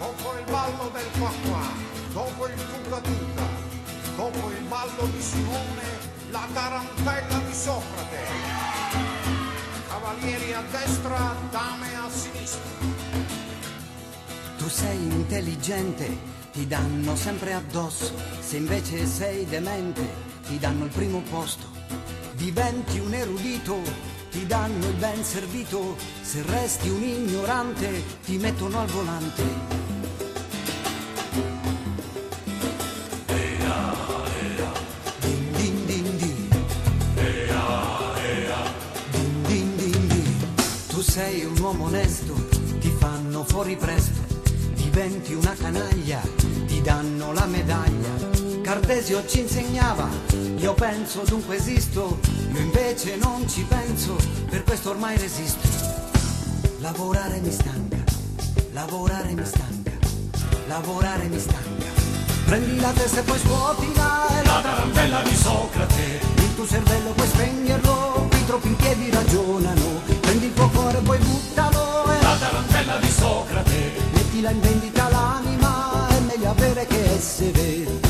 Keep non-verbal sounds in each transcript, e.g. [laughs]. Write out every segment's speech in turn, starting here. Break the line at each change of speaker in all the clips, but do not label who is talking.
dopo il ballo del qua dopo il tuca tuca, dopo il ballo di Simone, la tarantella di Socrate. Cavalieri a destra, dame a sinistra.
Tu sei intelligente, ti danno sempre addosso, se invece sei demente, ti danno il primo posto. Diventi un erudito, ti danno il ben servito, se resti un ignorante, ti mettono al volante. Din, din, din, din. Din, din. Tu sei un uomo onesto, ti fanno fuori presto, diventi una canaglia, ti danno la medaglia. Cartesio ci insegnava, io penso dunque esisto, io invece non ci penso, per questo ormai resisto. Lavorare mi stanca, lavorare mi stanca, lavorare mi stanca. Prendi la testa e poi scuotila e la tarantella di Socrate. Il tuo cervello puoi spegnerlo, qui troppi in piedi ragionano. Prendi il tuo cuore e poi buttalo e la tarantella di Socrate. Mettila in vendita l'anima, è meglio avere che essere.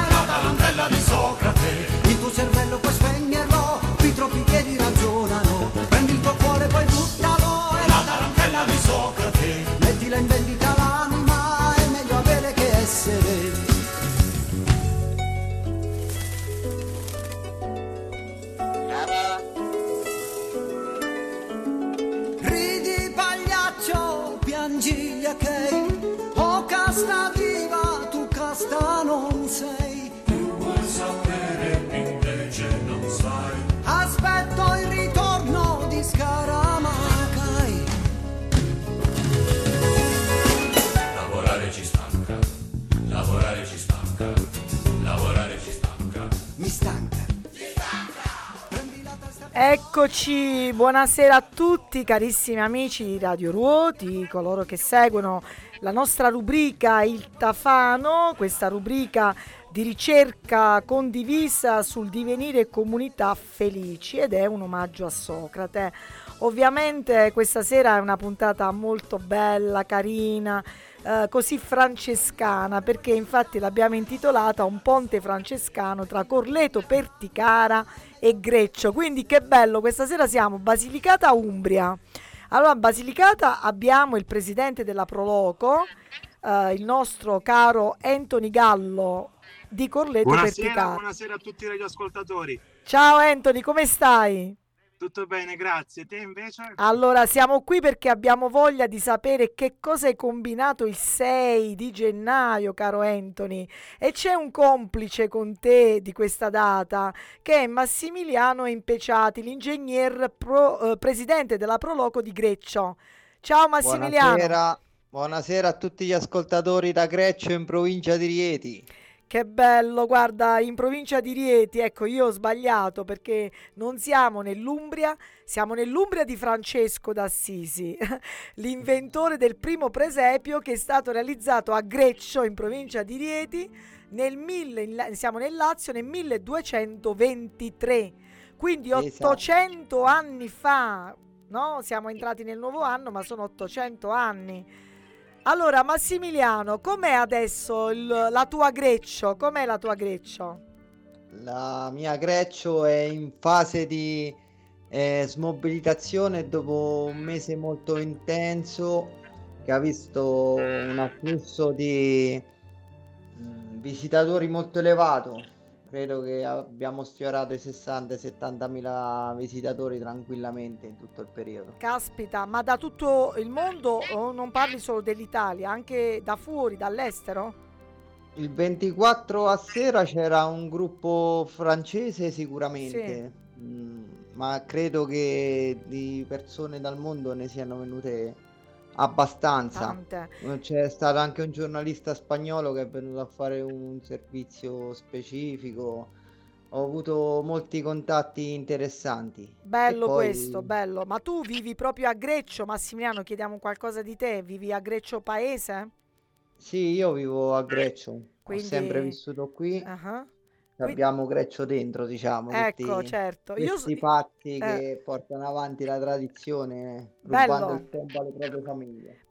Eccoci, buonasera a tutti carissimi amici di Radio Ruoti, coloro che seguono la nostra rubrica Il Tafano, questa rubrica di ricerca condivisa sul divenire comunità felici ed è un omaggio a Socrate. Ovviamente questa sera è una puntata molto bella, carina, eh, così francescana perché infatti l'abbiamo intitolata Un ponte francescano tra Corleto Perticara e Greccio. Quindi che bello, questa sera siamo Basilicata Umbria. Allora, Basilicata abbiamo il presidente della Proloco, eh, il nostro caro Anthony Gallo di Corleto
Buonasera,
Perticara.
buonasera a tutti i radioascoltatori.
Ciao Anthony, come stai?
Tutto bene, grazie. Te invece?
Allora, siamo qui perché abbiamo voglia di sapere che cosa hai combinato il 6 di gennaio, caro Anthony. E c'è un complice con te di questa data, che è Massimiliano Impeciati, l'ingegner pro- eh, presidente della Proloco di Greccio. Ciao Massimiliano.
Buonasera, buonasera a tutti gli ascoltatori da Greccio in provincia di Rieti.
Che bello, guarda, in provincia di Rieti, ecco, io ho sbagliato perché non siamo nell'Umbria, siamo nell'Umbria di Francesco d'Assisi, [laughs] l'inventore del primo presepio che è stato realizzato a Greccio, in provincia di Rieti, nel mille, siamo nel Lazio nel 1223, quindi
Esatto.
800 anni fa, no? Siamo entrati nel nuovo anno, ma sono 800 anni. Allora, Massimiliano, com'è adesso il- la tua Greccio? Com'è la tua Greccio?
La mia Greccio è in fase di eh, smobilitazione dopo un mese molto intenso che ha visto un afflusso di mm, visitatori molto elevato. Credo che abbiamo sfiorato i 60-70 mila visitatori tranquillamente in tutto il periodo.
Caspita, ma da tutto il mondo o non parli solo dell'Italia, anche da fuori, dall'estero?
Il 24 a sera c'era un gruppo francese sicuramente, mm, ma credo che di persone dal mondo ne siano venute Abbastanza.
Tante.
C'è stato anche un giornalista spagnolo che è venuto a fare un servizio specifico. Ho avuto molti contatti interessanti.
Bello questo,
poi
bello. Ma tu vivi proprio a Greccio, Massimiliano, chiediamo qualcosa di te. Vivi a Greccio Paese?
sì, io vivo a Greccio, ho sempre
Quindi...
vissuto qui.
qui-
Abbiamo Greccio dentro, diciamo,
Ecco,
tutti
certo. Io...
questi pazzi
eh,
che portano avanti la tradizione rubando
bello.
il tempo alle proprie famiglie.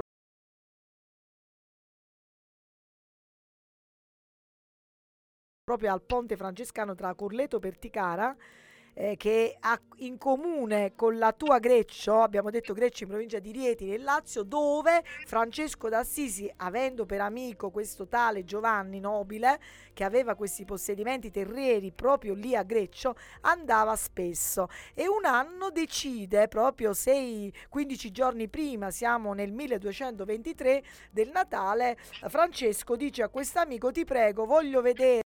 proprio al ponte francescano tra Corleto e Perticara, eh, che ha in comune con la tua Greccio, abbiamo detto Greccio in provincia di Rieti nel Lazio, dove Francesco d'Assisi, avendo per amico questo tale Giovanni Nobile, che aveva questi possedimenti terrieri proprio lì a Greccio, andava spesso. E un anno decide, proprio 6-15 giorni prima, siamo nel 1223 del Natale, Francesco dice a quest'amico ti prego, voglio vedere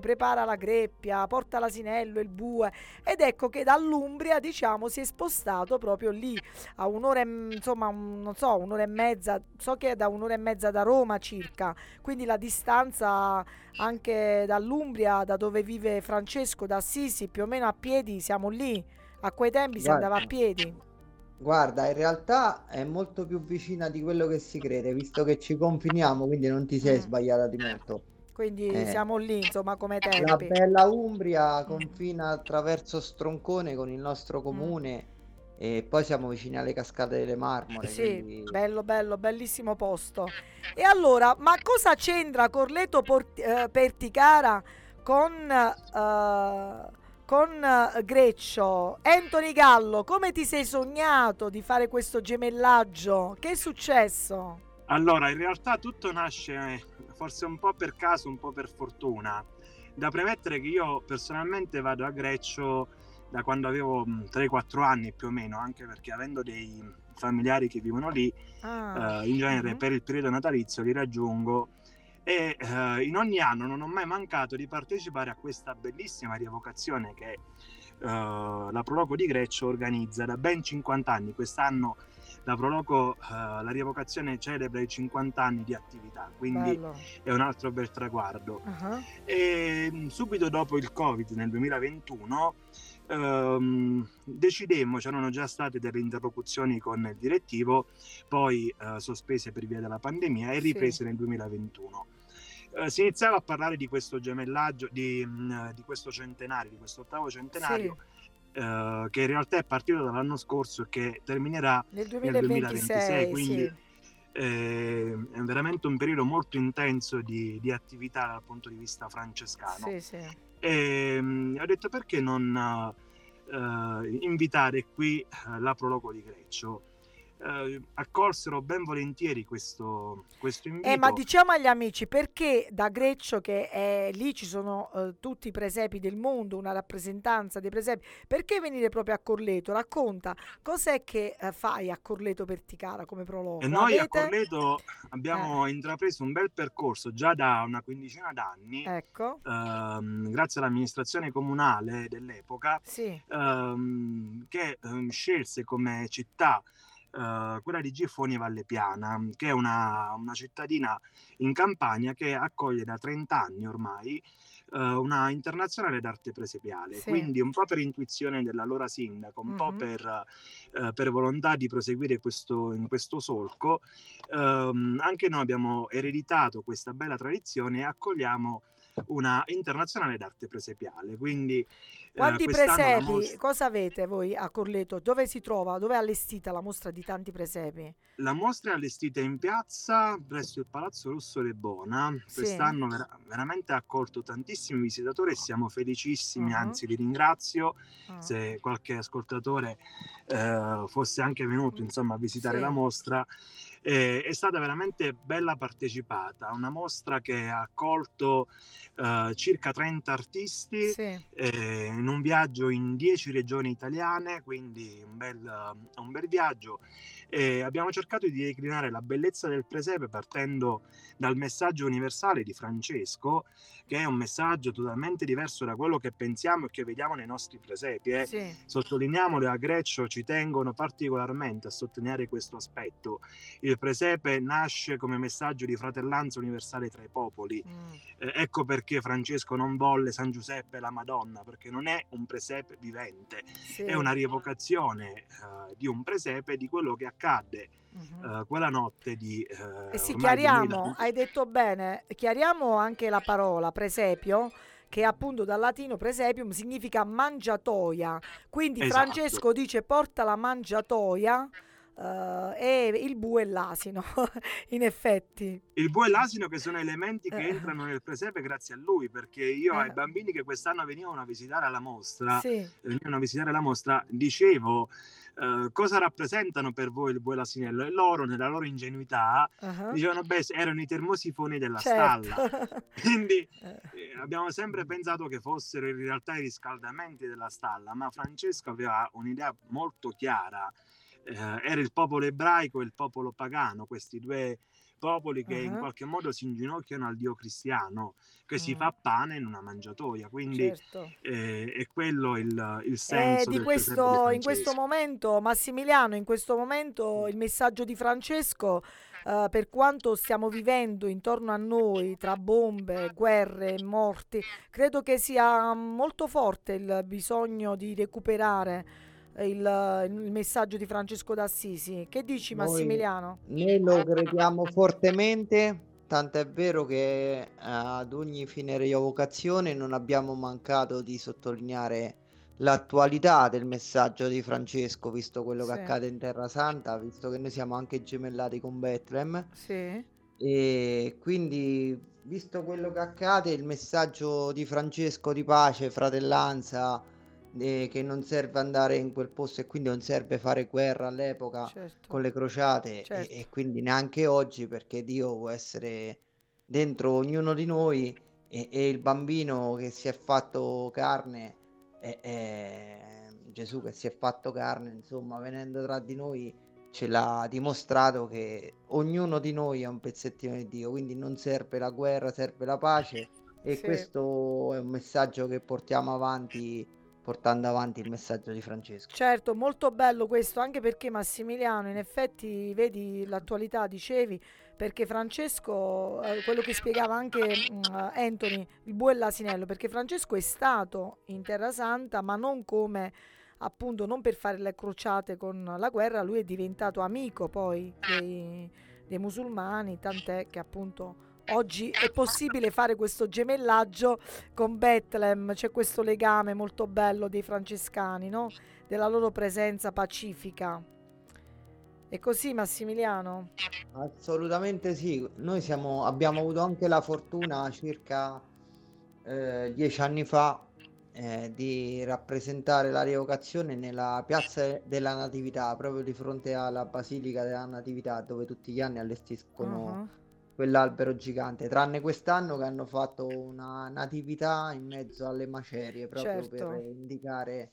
prepara la greppia, porta l'asinello, il bue. Ed ecco che dall'Umbria diciamo si è spostato proprio lì a un'ora e insomma un- non so un'ora e mezza so che è da un'ora e mezza da Roma circa. Quindi la distanza anche dall'Umbria da dove vive Francesco da Assisi più o meno a piedi siamo lì. A quei tempi si andava a piedi.
Guarda, in realtà è molto più vicina di quello che si crede, visto che ci confiniamo, quindi non ti sei
Mm.
sbagliata di molto.
Quindi
Eh,
siamo lì insomma come
la
tempi
bella Umbria
Mm,
confina attraverso Stroncone con il nostro
mm.
comune e poi siamo vicini alle Cascate delle Marmore,
Sì,
quindi
bello, bello, bellissimo posto. E allora, ma cosa c'entra Corleto Port- eh, Perticara con, eh, con eh, Greccio? Anthony Gallo, come ti sei sognato di fare questo gemellaggio? Che è successo?
Allora, in realtà tutto nasce forse un po' per caso, un po' per fortuna. Da premettere che io personalmente vado a Greccio da quando avevo mh, 3-4 anni più o meno, anche perché avendo dei familiari che vivono lì,
Ah,
eh, in genere
mhm,
per il periodo natalizio li raggiungo e eh, in ogni anno non ho mai mancato di partecipare a questa bellissima rievocazione che eh, la Proloco di Greccio organizza da ben 50 anni. Quest'anno la Proloco, eh, la rievocazione celebra i 50 anni di attività, quindi
bello.
è un altro bel traguardo.
Ah,
E mh, subito dopo il Covid nel 2021 ehm, decidemmo, c'erano già state delle interlocuzioni con il direttivo, poi eh, sospese per via della pandemia e
Sì,
riprese nel 2021. Eh, si iniziava a parlare di questo gemellaggio, di, mh, di questo centenario, di questo ottavo
sì,
centenario, eh, che in realtà è partito dall'anno scorso e che terminerà
nel
nel 2026,
2026,
quindi
sì,
eh, è veramente un periodo molto intenso di, di attività dal punto di vista francescano.
sì, sì.
E mm, ho detto perché non eh, invitare qui eh, la Proloco di Greccio. Eh, accolsero ben volentieri questo, questo
Eh, ma
invito.
diciamo agli amici perché da Greccio, che è, lì ci sono eh, tutti i presepi del mondo, una rappresentanza dei presepi, perché venire proprio a Corleto? Racconta cos'è che eh, fai a Corleto Perticara come
E
prologo?
noi a
Avete?
Corleto
Eh,
abbiamo intrapreso un bel percorso già da una quindicina d'anni,
ecco,
ehm, grazie all'amministrazione comunale dell'epoca,
sì,
ehm, che ehm, scelse come città eh, quella di Gifoni Valle Piana, che è una, una cittadina in Campania che accoglie da 30 anni ormai eh, una internazionale d'arte presepiale.
sì,
Quindi un po' per intuizione dell'allora sindaco, un po'
mhm,
per, eh, per volontà di proseguire questo, in questo solco, ehm, anche noi abbiamo ereditato questa bella tradizione e accogliamo una internazionale d'arte presepiale. Quindi eh,
Quanti
la
presepi?
mostra,
Cosa avete voi a Corleto? Dove si trova? Dove è allestita la mostra di tanti presepi?
la mostra è allestita in piazza presso il Palazzo Rosso Le Bona.
Sì,
Quest'anno vera- veramente ha accolto tantissimi visitatori e siamo felicissimi,
mhm,
anzi li ringrazio
ah,
se qualche ascoltatore eh, fosse anche venuto insomma a visitare la
sì,
mostra. Eh, è stata veramente bella partecipata, una mostra che ha accolto eh, circa 30 artisti
Sì.
eh, in un viaggio in 10 regioni italiane, quindi un bel, un bel viaggio. E abbiamo cercato di declinare la bellezza del presepe partendo dal messaggio universale di Francesco, che è un messaggio totalmente diverso da quello che pensiamo e che vediamo nei nostri presepi. eh.
Sì.
Sottolineiamolo, a Greccio ci tengono particolarmente a sottolineare questo aspetto. Il presepe nasce come messaggio di fratellanza universale tra i popoli.
Mm.
Eh, ecco perché Francesco non volle San Giuseppe e la Madonna, perché non è un presepe vivente,
Sì.
è una rievocazione eh, di un presepe di quello che accadde eh, quella notte di... eh,
E sì, chiariamo,
2000
hai detto bene, chiariamo anche la parola presepio, che appunto dal latino presepium significa mangiatoia. Quindi
Esatto.
Francesco dice porta la mangiatoia eh, e il bue e l'asino, [laughs] in effetti.
Il bue e l'asino che sono elementi che
Eh.
entrano nel presepe grazie a lui, perché io
Eh.
ai bambini che quest'anno venivano a visitare la mostra,
Sì,
venivano a visitare la mostra, dicevo eh, cosa rappresentano per voi il bue e l'asinello e loro nella loro ingenuità
ah,
dicevano beh erano i termosifoni della
certo.
stalla [laughs] quindi
eh,
abbiamo sempre pensato che fossero in realtà i riscaldamenti della stalla ma Francesco aveva un'idea molto chiara Eh, era il popolo ebraico e il popolo pagano questi due popoli che in
Ah.
qualche modo si inginocchiano al dio cristiano che si
Mm.
fa pane in una mangiatoia quindi
certo.
eh, è quello il, il
Eh,
senso
di
del presepe
questo,
di
in questo momento, Massimiliano, in questo momento il messaggio di Francesco, eh, per quanto stiamo vivendo intorno a noi, tra bombe, guerre, morti, credo che sia molto forte il bisogno di recuperare il, il messaggio di Francesco d'Assisi. Che dici,
Noi-
Massimiliano?
Noi lo crediamo fortemente, tanto è vero che eh, ad ogni fine rievocazione non abbiamo mancato di sottolineare l'attualità del messaggio di Francesco, visto quello che
Sì.
accade in Terra Santa, visto che noi siamo anche gemellati con Bethlehem.
Sì,
E quindi, visto quello che accade, il messaggio di Francesco di pace, fratellanza, eh, che non serve andare in quel posto e quindi non serve fare guerra all'epoca
certo.
con le crociate e-
Certo.
e, quindi neanche oggi perché Dio può essere dentro ognuno di noi e, e il bambino che si è fatto carne è Gesù che si è fatto carne insomma venendo tra di noi ce l'ha dimostrato che ognuno di noi è un pezzettino di Dio quindi non serve la guerra serve la pace e
Sì.
questo è un messaggio che portiamo avanti portando avanti il messaggio di Francesco.
Certo, molto bello questo, anche perché Massimiliano, in effetti, vedi l'attualità, dicevi, perché Francesco, eh, quello che spiegava anche mm, Anthony, il bue e l'asinello, perché Francesco è stato in Terra Santa, ma non come appunto non per fare le crociate con la guerra, lui è diventato amico poi dei, dei musulmani, tant'è che appunto oggi è possibile fare questo gemellaggio con Bethlehem, c'è questo legame molto bello dei francescani, no? della loro presenza pacifica. È così Massimiliano?
Assolutamente sì, noi siamo, abbiamo avuto anche la fortuna circa eh, dieci anni fa eh, di rappresentare la rievocazione nella piazza della Natività, proprio di fronte alla Basilica della Natività, dove tutti gli anni allestiscono
Ah,
quell'albero gigante, tranne quest'anno che hanno fatto una natività in mezzo alle macerie, proprio
Certo.
per indicare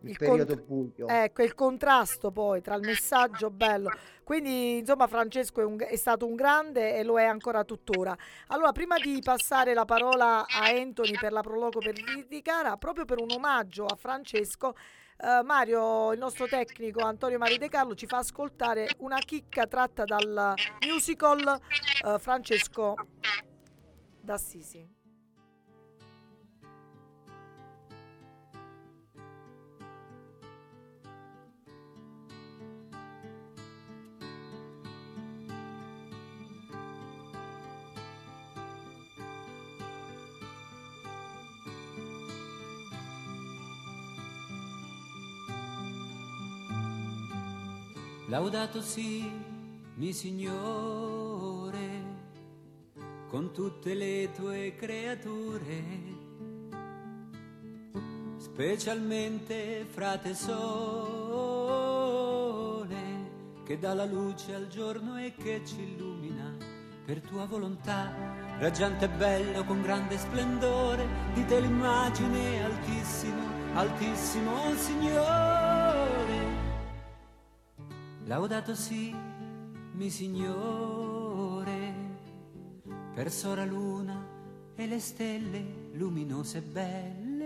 il,
Il
periodo
cont-
buio.
Ecco, il contrasto poi tra il messaggio bello. Quindi, insomma, Francesco è, un- è stato un grande e lo è ancora tuttora. Allora, prima di passare la parola a Anthony per la prologo per Cara, proprio per un omaggio a Francesco, eh, Mario, il nostro tecnico Antonio Mario De Carlo, ci fa ascoltare una chicca tratta dal musical eh, Francesco d'Assisi.
Laudato si, mi Signore, con tutte le tue creature, specialmente frate sole, che dà la luce al giorno e che ci illumina per tua volontà, raggiante e bello con grande splendore, di te l'immagine altissimo, altissimo Signore. Laudato sì, mi Signore, per sora luna e le stelle luminose e belle.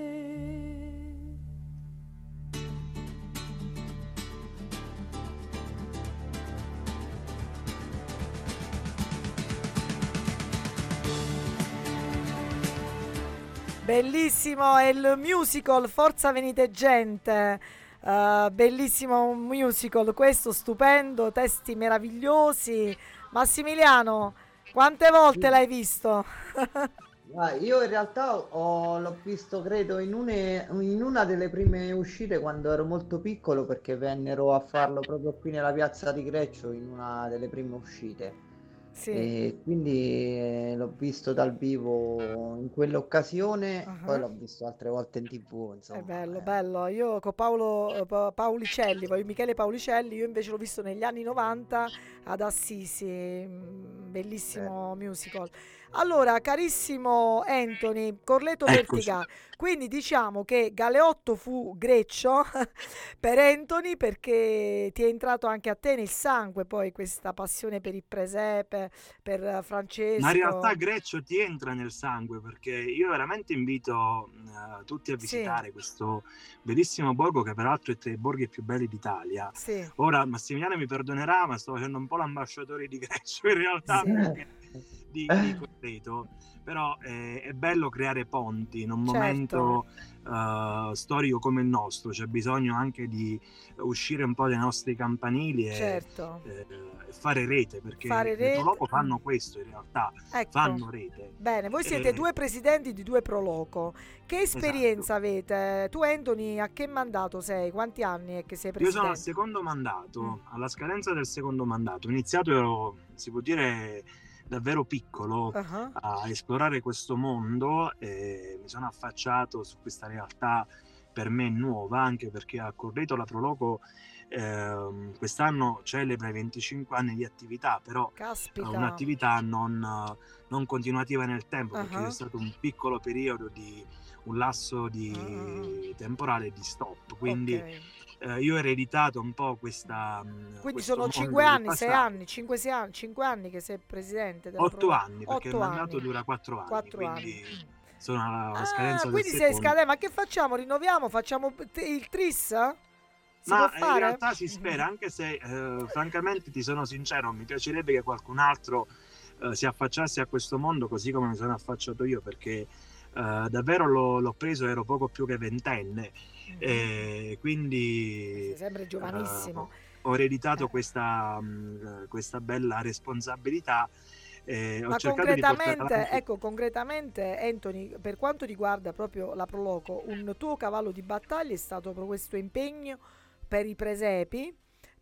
Bellissimo, è il musical Forza Venite Gente. Uh, bellissimo musical, questo stupendo, testi meravigliosi. Massimiliano, quante volte l'hai visto? [laughs]
Io in realtà ho, l'ho visto, credo, in, une, in una delle prime uscite quando ero molto piccolo perché vennero a farlo proprio qui nella piazza di Greccio in una delle prime uscite.
Sì.
E quindi eh, l'ho visto dal vivo in quell'occasione,
Ah.
poi l'ho visto altre volte in TV, insomma.
È bello,
eh.
bello. Io con Paolo eh, Pa- Paulicelli, poi Michele Paulicelli, io invece l'ho visto negli anni 90 ad Assisi, mm, bellissimo musical. Allora, carissimo Anthony, Corleto
Eccoci.
Quindi diciamo che Galeotto fu Greccio [laughs] per Anthony perché ti è entrato anche a te nel sangue poi questa passione per il presepe, per Francesco.
Ma in realtà Greccio ti entra nel sangue perché io veramente invito eh, tutti a
Sì.
visitare questo bellissimo borgo che peraltro è tra i borghi più belli d'Italia.
Sì,
Ora Massimiliano mi perdonerà, ma sto facendo un po' l'ambasciatore di [laughs] Greccio in realtà
Sì.
perché di, di Correto, però eh, è bello creare ponti in un
Certo.
momento eh, storico come il nostro, c'è bisogno anche di uscire un po' dai nostri campanili e,
certo.
eh, e fare rete, perché
Fare
le
rete.
Proloco fanno questo in realtà,
Ecco.
fanno rete.
Bene, voi siete
Eh.
due presidenti di due Proloco. Che esperienza
Esatto.
avete? Tu Anthony, a che mandato sei? Quanti anni è che sei
Io sono al
presidente?
secondo mandato,
Mm.
alla scadenza del secondo mandato. Ho iniziato, si può dire, davvero piccolo
Ah,
a esplorare questo mondo e mi sono affacciato su questa realtà per me nuova, anche perché a Correto la Proloco ehm, quest'anno celebra i 25 anni di attività, però è
Caspita.
un'attività non, non continuativa nel tempo, perché
Ah.
c'è stato un piccolo periodo di un lasso di
Ah.
temporale di stop, quindi
Ok.
Eh, io ho ereditato un po' questa. mh,
Quindi sono
mondo
5
del
anni, 6
passato.
anni, 5, anni, 5 anni che sei presidente della
8
Proloco.
anni, perché il mandato
anni.
dura 4 anni,
4
quindi
anni.
sono alla
Ah,
scadenza
quindi sei scadente, ma che facciamo? Rinnoviamo? Facciamo il tris? Si
Ma
può fare?
in realtà si spera, anche se eh, francamente ti sono sincero, mi piacerebbe che qualcun altro eh, si affacciasse a questo mondo così come mi sono affacciato io, perché eh, davvero l'ho, l'ho preso, ero poco più che ventenne. E quindi
Sei sempre giovanissimo.
eh, ho ereditato
Eh.
questa, mh, questa bella responsabilità. e ho
Ma concretamente, ecco, concretamente, Anthony, per quanto riguarda proprio la Proloco, un tuo cavallo di battaglia è stato proprio questo impegno per i presepi,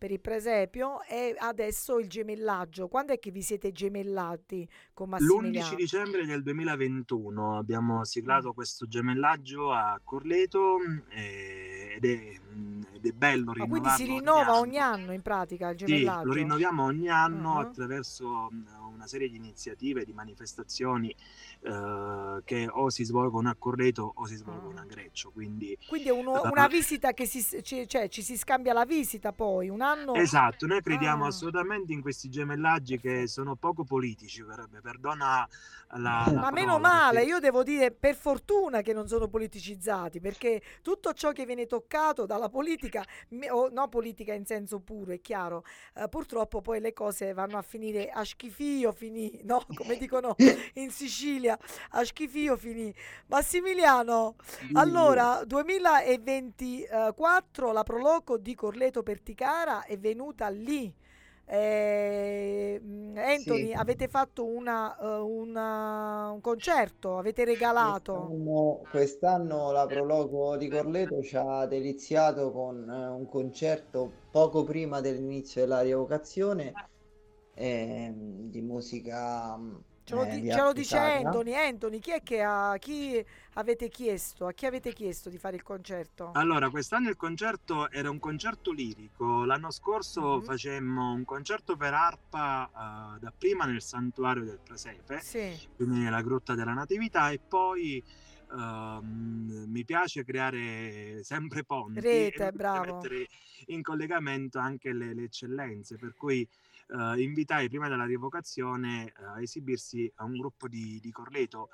per il presepio e adesso il gemellaggio. Quando è che vi siete gemellati con Massimiliano?
L'11 dicembre del 2021 abbiamo
Mm.
siglato questo gemellaggio a Corleto eh, ed, è, mm, ed è bello
Ma quindi si
rinnovarlo
rinnova
anno.
ogni anno in pratica il
Sì,
gemellaggio?
lo rinnoviamo ogni anno
Ah.
attraverso mm, una serie di iniziative, di manifestazioni eh, che o si svolgono a Corleto o si svolgono a Greccio. Quindi
Quindi è uno- una visita che si, ci- cioè, ci si scambia la visita poi, un anno...
Esatto, noi crediamo
Ah.
assolutamente in questi gemellaggi che sono poco politici, per- perdona la, la
Ma meno
parola,
male,
perché-
io devo dire per fortuna che non sono politicizzati, perché tutto ciò che viene toccato dalla politica, o no politica in senso puro, è chiaro, eh, purtroppo poi le cose vanno a finire a schifio, finì, [laughs] no? Come [laughs] dicono in Sicilia, a schifio finì. Massimiliano, allora 2024 la Proloco di Corleto Perticara è venuta lì. Eh, Anthony,
Sì.
avete fatto una, eh, una- un concerto, avete regalato.
Quest'anno, quest'anno la Proloco di Corleto ci ha deliziato con eh, un concerto poco prima dell'inizio della rievocazione ehm, di musica mm,
Ce lo,
eh,
di-
di
ce lo dice. Anthony, Anthony, chi è che ha, chi avete chiesto? A chi avete chiesto di fare il concerto?
Allora, quest'anno il concerto era un concerto lirico. L'anno scorso
Mhm.
facemmo un concerto per arpa eh, dapprima nel santuario del Presepe,
Sì,
quindi nella grotta della Natività, e poi ehm, mi piace creare sempre ponti
Rete,
e
bravo.
mettere in collegamento anche le, le eccellenze, per cui eh, invitai prima della rievocazione eh, a esibirsi a un gruppo di, di Corleto,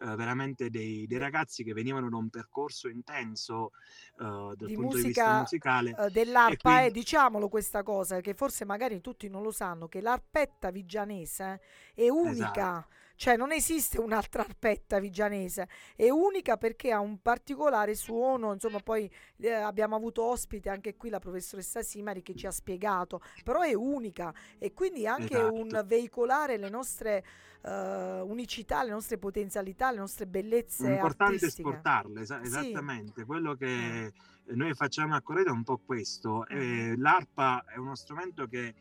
eh, veramente dei, dei ragazzi che venivano da un percorso intenso eh, dal
di
punto di vista
musica
musicale.
eh, dell'arpa,
E quindi-
eh, diciamolo questa cosa, che forse magari tutti non lo sanno, che l'arpetta vigianese è unica.
Esatto.
Cioè non esiste un'altra arpetta vigianese, è unica perché ha un particolare suono, insomma poi eh, abbiamo avuto ospite anche qui la professoressa Simari che ci ha spiegato, però è unica e quindi anche un
Esatto.
veicolare le nostre eh, unicità, le nostre potenzialità, le nostre bellezze
Importante
artistiche.
esportarle,
Sì.
esattamente. Quello che
Eh.
noi facciamo a Corredo è un po' questo. Eh, l'arpa è uno strumento che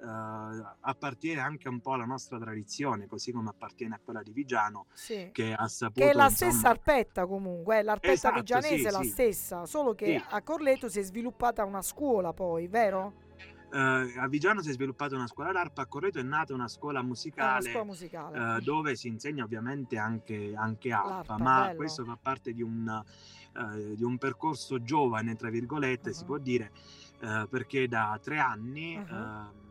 appartiene anche un po' alla nostra tradizione, così come appartiene a quella di Vigiano,
Sì.
che ha saputo...
Che è la
insomma,
stessa arpetta comunque, eh, l'arpetta
Esatto,
vigianese
sì,
è la
sì.
stessa, solo che a Corleto si è sviluppata una scuola poi, vero?
eh, a Vigiano si è sviluppata una scuola d'arpa, a Correto è nata una scuola
È una
musicale.
scuola musicale.
eh, dove si insegna ovviamente anche, anche arpa, ma
bello.
questo fa parte di un, eh, di un percorso giovane, tra virgolette, si
Mhm.
può dire, eh, perché da tre anni
Mhm.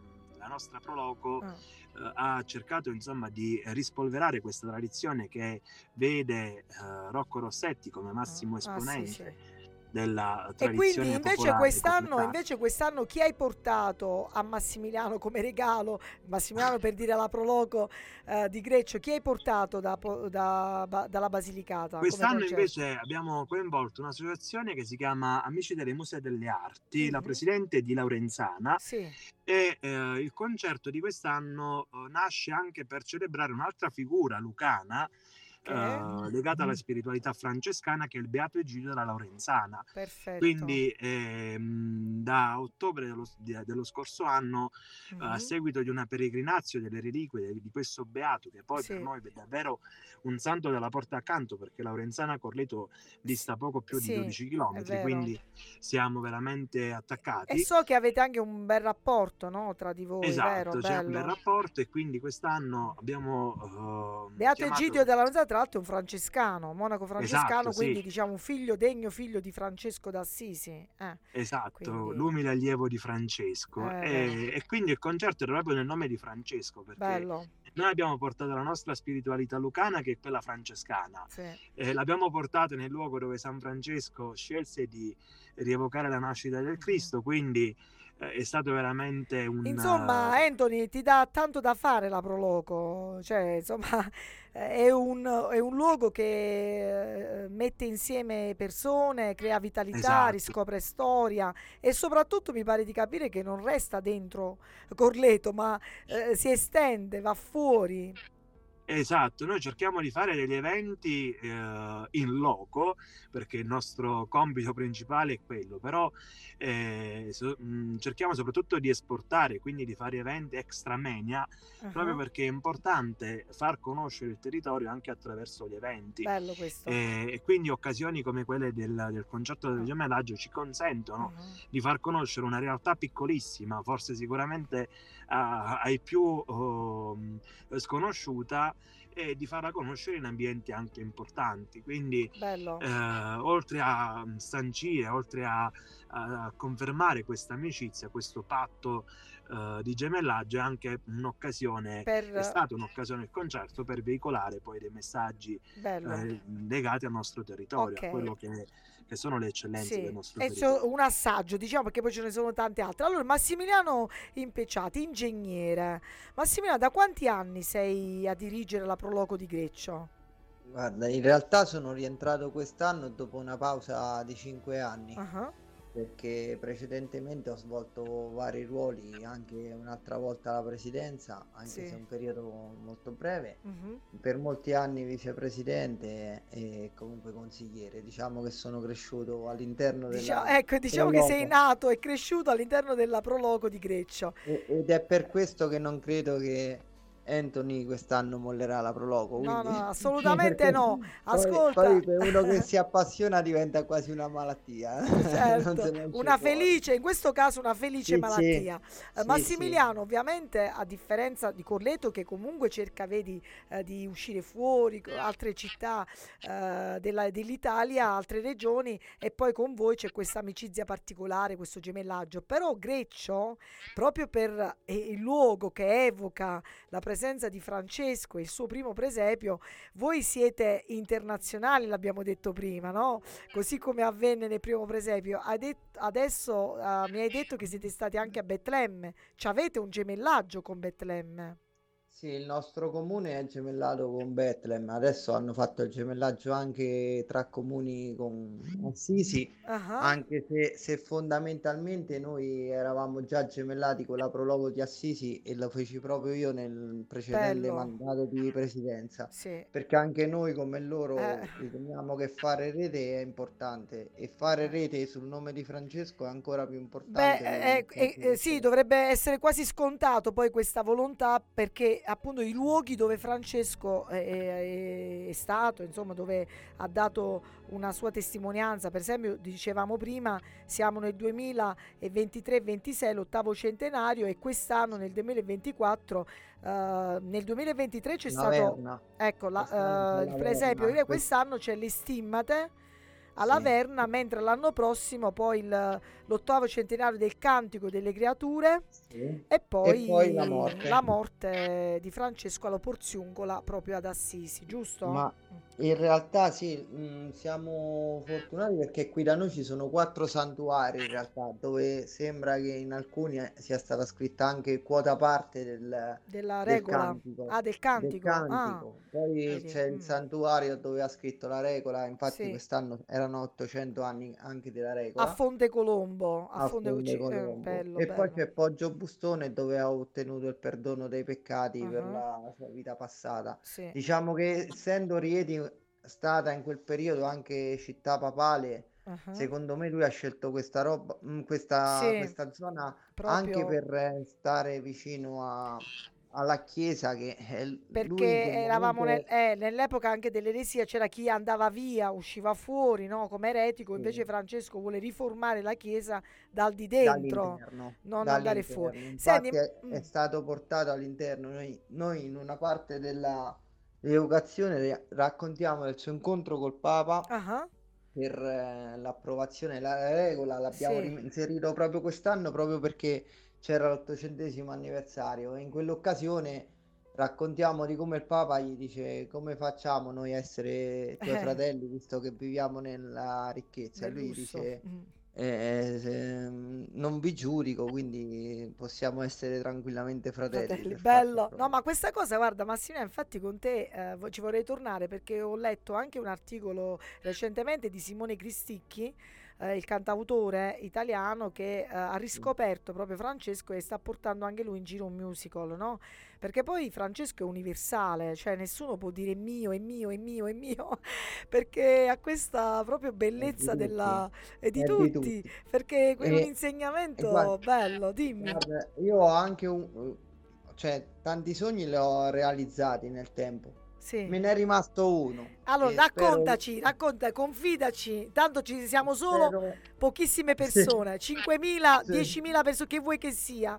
La nostra Proloco
Ah.
eh, ha cercato insomma di rispolverare questa tradizione che vede eh, Rocco Rossetti come massimo
Ah, sì,
esponente
sì.
Della
E
tradizione
quindi invece quest'anno, invece quest'anno chi hai portato a Massimiliano come regalo? Massimiliano per dire la proloco eh, di Greccio, chi hai portato da da- ba- dalla Basilicata?
Quest'anno invece abbiamo coinvolto un'associazione che si chiama Amici delle Muse delle Arti, la
Mhm.
presidente di Laurenzana
Sì,
e eh, il concerto di quest'anno eh, nasce anche per celebrare un'altra figura lucana
che
eh, legata alla spiritualità francescana che è il Beato Egidio della Laurenzana.
perfetto.
Quindi ehm, da ottobre dello, dello scorso anno, eh, a
Mhm.
seguito di una peregrinazio delle reliquie di questo beato, che poi
Sì.
per noi è davvero un santo della porta accanto, perché Laurenzana Corleto dista poco più
Sì,
di 12
è
km, quindi siamo veramente attaccati.
E so che avete anche un bel rapporto no, tra di voi,
Esatto,
vero?
c'è un bel
Bello.
rapporto e quindi quest'anno abbiamo... eh,
Beato
chiamato-
Egidio della Lorenza, tra l'altro, è un francescano, monaco francescano,
Esatto, sì.
quindi diciamo un figlio degno figlio di Francesco d'Assisi. eh.
Esatto,
Quindi-
l'umile allievo di Francesco.
Eh,
e, e quindi il concerto era proprio nel nome di Francesco, perché
Bello,
noi abbiamo portato la nostra spiritualità lucana, che è quella francescana,
sì.
e l'abbiamo portata nel luogo dove San Francesco scelse di rievocare la nascita del Cristo, quindi eh, è stato veramente un...
Insomma, Anthony ti dà tanto da fare la Proloco, cioè insomma [laughs] è un, è un luogo che eh, mette insieme persone, crea vitalità,
Esatto.
riscopre storia e soprattutto mi pare di capire che non resta dentro Corleto, ma eh, si estende, va fuori.
Esatto, noi cerchiamo di fare degli eventi eh, in loco perché il nostro compito principale è quello, però eh, so- mh, cerchiamo soprattutto di esportare, quindi di fare eventi extra mania, proprio
Ah,
perché è importante far conoscere il territorio anche attraverso gli eventi.
Bello questo.
E, e quindi occasioni come quelle del, del concerto del gemellaggio ci consentono
Mhm.
di far conoscere una realtà piccolissima, forse sicuramente ah, ai più oh, sconosciuta, e di farla conoscere in ambienti anche importanti. Quindi, eh, oltre a sancire, oltre a, a confermare questa amicizia, questo patto eh, di gemellaggio, è anche un'occasione.
Per,
È stata un'occasione il concerto per veicolare poi dei messaggi eh, legati al nostro territorio,
Ok.
a quello che, che sono le eccellenze
Sì,
del nostro
e
territorio.
so- un assaggio, diciamo perché poi ce ne sono tante altre. Allora, Massimiliano Impeciati, ingegnere. Massimiliano, da quanti anni sei a dirigere la Proloco di Greccio?
Guarda, in realtà sono rientrato quest'anno dopo una pausa di 5 anni,
Ah,
perché precedentemente ho svolto vari ruoli, anche un'altra volta la presidenza, anche
Sì.
se un periodo molto breve,
mhm.
per molti anni vicepresidente e comunque consigliere. Diciamo che sono cresciuto all'interno della
Diciamo, ecco, diciamo che sei
Proloco.
nato e cresciuto all'interno della Proloco di Greccio.
Ed è per questo che non credo che Anthony quest'anno mollerà la Proloco.
No, no, [laughs] assolutamente no.
poi-
Ascolta.
Poi, per uno che si [laughs] appassiona diventa quasi una malattia. eh. [laughs]
Certo, una felice, in questo caso una felice
Sì, sì.
malattia. Eh,
Sì,
Massimiliano, ovviamente, a differenza di Corleto, che comunque cerca, vedi, eh, di uscire fuori, altre città eh, della- dell'Italia, altre regioni, e poi con voi c'è questa amicizia particolare, questo gemellaggio. Però Greccio, proprio per eh, il luogo che evoca la presenza di Francesco e il suo primo presepio, voi siete internazionali, l'abbiamo detto prima, no? Così come avvenne nel primo presepio. Adesso eh, mi hai detto che siete stati anche a Betlemme, ci avete un gemellaggio con Betlemme.
Sì, il nostro comune è gemellato con Bethlehem. Adesso hanno fatto il gemellaggio anche tra comuni con Assisi,
Ah,
anche se, se fondamentalmente noi eravamo già gemellati con la Prologo di Assisi e lo feci proprio io nel precedente
Bello.
mandato di presidenza.
Sì.
Perché anche noi come loro
Eh.
riteniamo che fare rete è importante e fare rete sul nome di Francesco è ancora più importante.
Beh, eh, eh, eh, sì, dovrebbe essere quasi scontato poi questa volontà perché appunto i luoghi dove Francesco è, è- stato, insomma, dove ha dato una sua testimonianza, per esempio, dicevamo prima, siamo nel 2023-26, l'ottavo centenario e quest'anno nel 2024, eh, nel 2023 c'è
La
stato. Ecco, la-
Quest'anno
eh, per esempio, quest'anno c'è l'istimmate alla
Sì.
Verna, mentre l'anno prossimo poi il- l'ottavo centenario del Cantico delle Creature
Sì.
e poi,
E poi la morte.
la morte di Francesco alla Porziuncola proprio ad Assisi, giusto?
Ma in realtà sì, mh, siamo fortunati perché qui da noi ci sono quattro santuari in realtà, dove sembra che in alcuni eh, sia stata scritta anche quota parte del,
Della
del
regola.
cantico.
Ah, del
del
cantico. Ah,
cantico. Poi
vedi,
c'è
mm.
il santuario dove ha scritto la regola, infatti
Sì.
quest'anno erano 800 anni anche della
a
regola.
Fonte Colombo. A,
a
Fonte
Fonte
eh,
Colombo.
bello,
E poi
bello.
c'è Poggio Bustone dove ha ottenuto il perdono dei peccati per
Ah.
la sua vita passata.
Sì.
Diciamo che essendo Rieti stata in quel periodo anche città papale,
Ah,
secondo me lui ha scelto questa roba, mm, questa,
Sì,
questa zona anche
proprio
per eh, stare vicino a- alla chiesa che è in
perché eravamo nel- eh, nell'epoca anche dell'eresia, c'era chi andava via, usciva fuori, no, come eretico, invece
Sì.
Francesco vuole riformare la chiesa dal di dentro,
dall'interno,
non andare fuori. Senti,
è, è
mm,
stato portato all'interno. Noi, noi in una parte della rievocazione ri- raccontiamo del suo incontro col Papa
ah,
per eh, l'approvazione della regola, l'abbiamo
Sì.
rim- inserito proprio quest'anno proprio perché c'era l'ottocentesimo anniversario e in quell'occasione raccontiamo di come il Papa gli dice come facciamo noi a essere tuoi
Eh.
fratelli visto che viviamo nella ricchezza e
nel
lui
lusso.
dice
mm.
Eh, se- non vi giudico quindi possiamo essere tranquillamente fratelli
Fratelli, bello. No, ma questa cosa, guarda, Massimiliano, infatti con te eh, ci vorrei tornare perché ho letto anche un articolo recentemente di Simone Cristicchi, eh, il cantautore italiano che eh, ha riscoperto proprio Francesco e sta portando anche lui in giro un musical, no? Perché poi Francesco è universale, cioè nessuno può dire mio, è mio, è mio, è mio, [laughs] perché ha questa proprio bellezza
tutti.
della... è di
È di
tutti,
tutti.
perché è un insegnamento
guarda-
bello, dimmi.
Guarda, io ho anche un, cioè, tanti sogni li ho realizzati nel tempo.
Sì.
Me ne è rimasto uno.
Allora,
e spero-
raccontaci, racconta, confidaci. Tanto ci siamo solo
spero-
pochissime [laughs]
Sì.
persone, 5.000,
Sì.
10.000 persone, che vuoi che sia.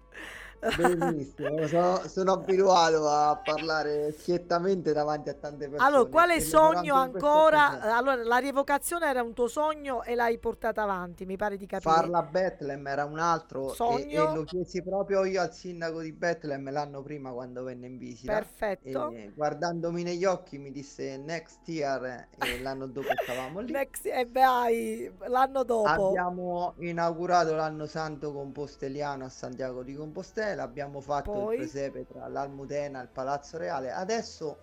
Benissimo, [laughs] sono, sono abituato a parlare schiettamente davanti a tante persone.
Allora, quale sogno ancora? Allora, la rievocazione era un tuo sogno e l'hai portata avanti, mi pare di capire.
Farla a Bethlehem era un altro e,
Sogno.
e lo chiesi proprio io al sindaco di Bethlehem l'anno prima quando venne in visita.
Perfetto.
E guardandomi negli occhi mi disse next year e l'anno dopo stavamo lì. [laughs]
Next, e vai, l'anno dopo.
Abbiamo inaugurato l'anno santo composteliano a Santiago di Compostela, abbiamo fatto
Poi?
il presepe tra l'Almudena e il Palazzo Reale. Adesso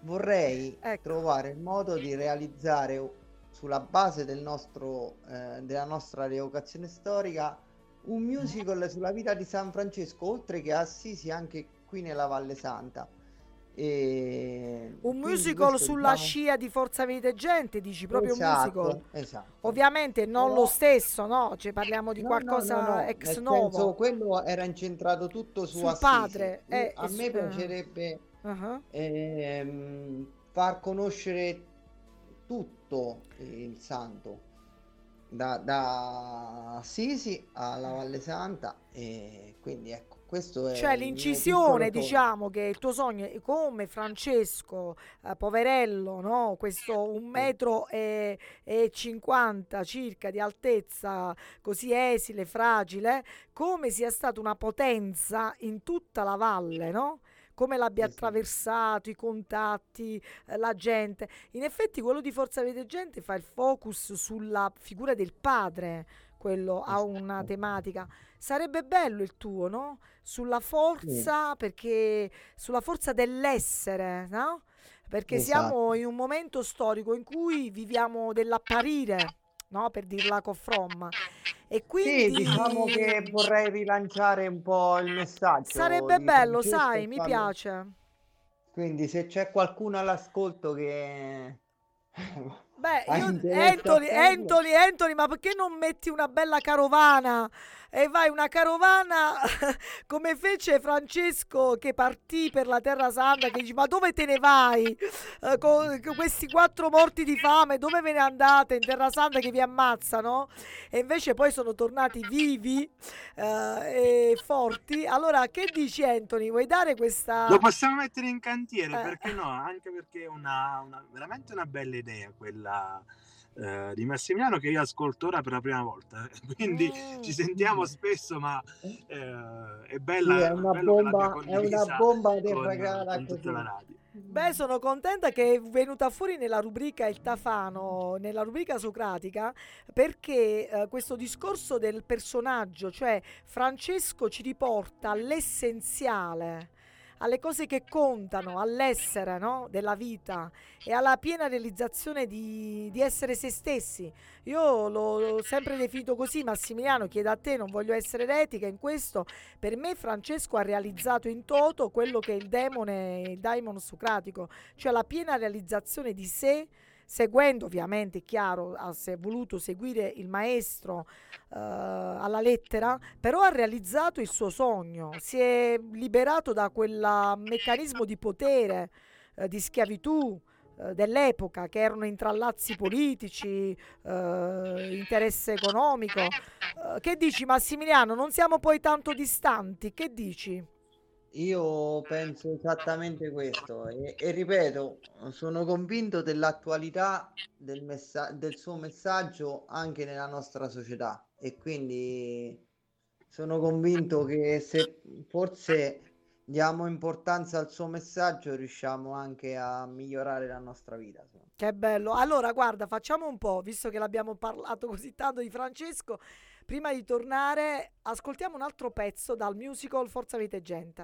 vorrei
Ecco.
trovare il modo di realizzare sulla base del nostro, eh, della nostra rievocazione storica un musical sulla vita di San Francesco, oltre che a Assisi anche qui nella Valle Santa. E
Un musical sulla
diciamo,
scia di Forza Vita e Gente, dici proprio un
esatto,
musical.
esatto.
Ovviamente non
Però-
lo stesso, no? Cioè parliamo di
No, no,
qualcosa
no, no,
ex
nel
novo.
senso, quello era incentrato tutto su
Sul padre, eh,
a me
su-
piacerebbe
uh-huh.
ehm, far conoscere tutto il santo da, da Assisi alla Valle Santa e quindi ecco questo è
Cioè l'incisione, diciamo che il tuo sogno è come Francesco, eh, poverello, no? Questo un metro e, e 50 circa di altezza, così esile, fragile, come sia stata una potenza in tutta la valle, no? Come l'abbia attraversato, i contatti, eh, la gente. In effetti quello di Forza Vede Gente fa il focus sulla figura del padre, quello ha una
Esatto.
tematica. Sarebbe bello il tuo, no? Sulla forza, perché sulla forza dell'essere, no? Perché siamo
Esatto.
in un momento storico in cui viviamo dell'apparire, no? Per dirla con From. E
Sì,
quindi
diciamo che vorrei rilanciare un po' il messaggio
sarebbe bello, sai, mi
farlo-
piace.
Quindi se c'è qualcuno all'ascolto che
Beh, io, Anthony, Anthony, Anthony, ma perché non metti una bella carovana? E vai una carovana [laughs] come fece Francesco che partì per la Terra Santa, che dice, ma dove te ne vai? Eh, con, con questi quattro morti di fame, dove ve ne andate in Terra Santa che vi ammazzano? E invece poi sono tornati vivi eh, e forti. Allora, che dici Anthony? Vuoi dare questa...
Lo possiamo mettere in cantiere,
Eh.
perché no? Anche perché è una, una- veramente una bella idea quella eh, di Massimiliano che io ascolto ora per la prima volta. [laughs] Quindi
Mm.
ci sentiamo spesso, ma eh, è
Sì,
bella
è una
bello che l'abbia
bomba, è una bomba
con,
terracala
con tutta la radio.
Beh, sono contenta che è venuta fuori nella rubrica Il Tafano, nella rubrica socratica, perché eh, questo discorso del personaggio, cioè Francesco ci riporta all'essenziale, alle cose che contano, all'essere no? della vita e alla piena realizzazione di, di essere se stessi. Io l'ho, sempre definito così, Massimiliano, chiedo a te, non voglio essere eretica in questo, per me Francesco ha realizzato in toto quello che è il demone, il daimon socratico, cioè la piena realizzazione di sé, seguendo ovviamente, è chiaro, ha voluto seguire il maestro eh, alla lettera, però ha realizzato il suo sogno, si è liberato da quel meccanismo di potere, eh, di schiavitù eh, dell'epoca, che erano intrallazzi politici, eh, interesse economico. Eh, che dici Massimiliano? Non siamo poi tanto distanti, che dici?
Io penso esattamente questo e, e ripeto, sono convinto dell'attualità del, messa- del suo messaggio anche nella nostra società e quindi sono convinto che se forse diamo importanza al suo messaggio riusciamo anche a migliorare la nostra vita.
Che bello. Allora, guarda, facciamo un po', visto che l'abbiamo parlato così tanto di Francesco, prima di tornare, ascoltiamo un altro pezzo dal musical Forza Vite Gente.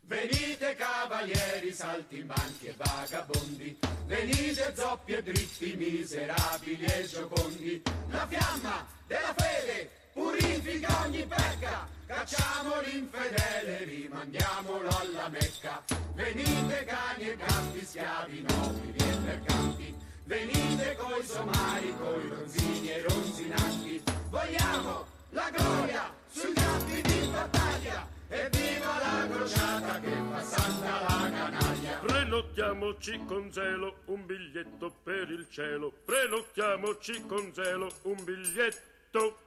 Venite cavalieri, saltimbanchi e vagabondi, venite zoppi e dritti, miserabili e giocondi. La fiamma della fede purifica ogni pecca, cacciamo l'infedele, rimandiamolo alla Mecca. Venite cani e gatti, schiavi, nobili e mercanti, venite coi somari, coi ronzini e ronzinanti. Vogliamo la gloria sui campi di battaglia, e viva la crociata che fa santa la canaglia.
Prenotiamoci con zelo un biglietto per il cielo. Prenotiamoci con zelo un biglietto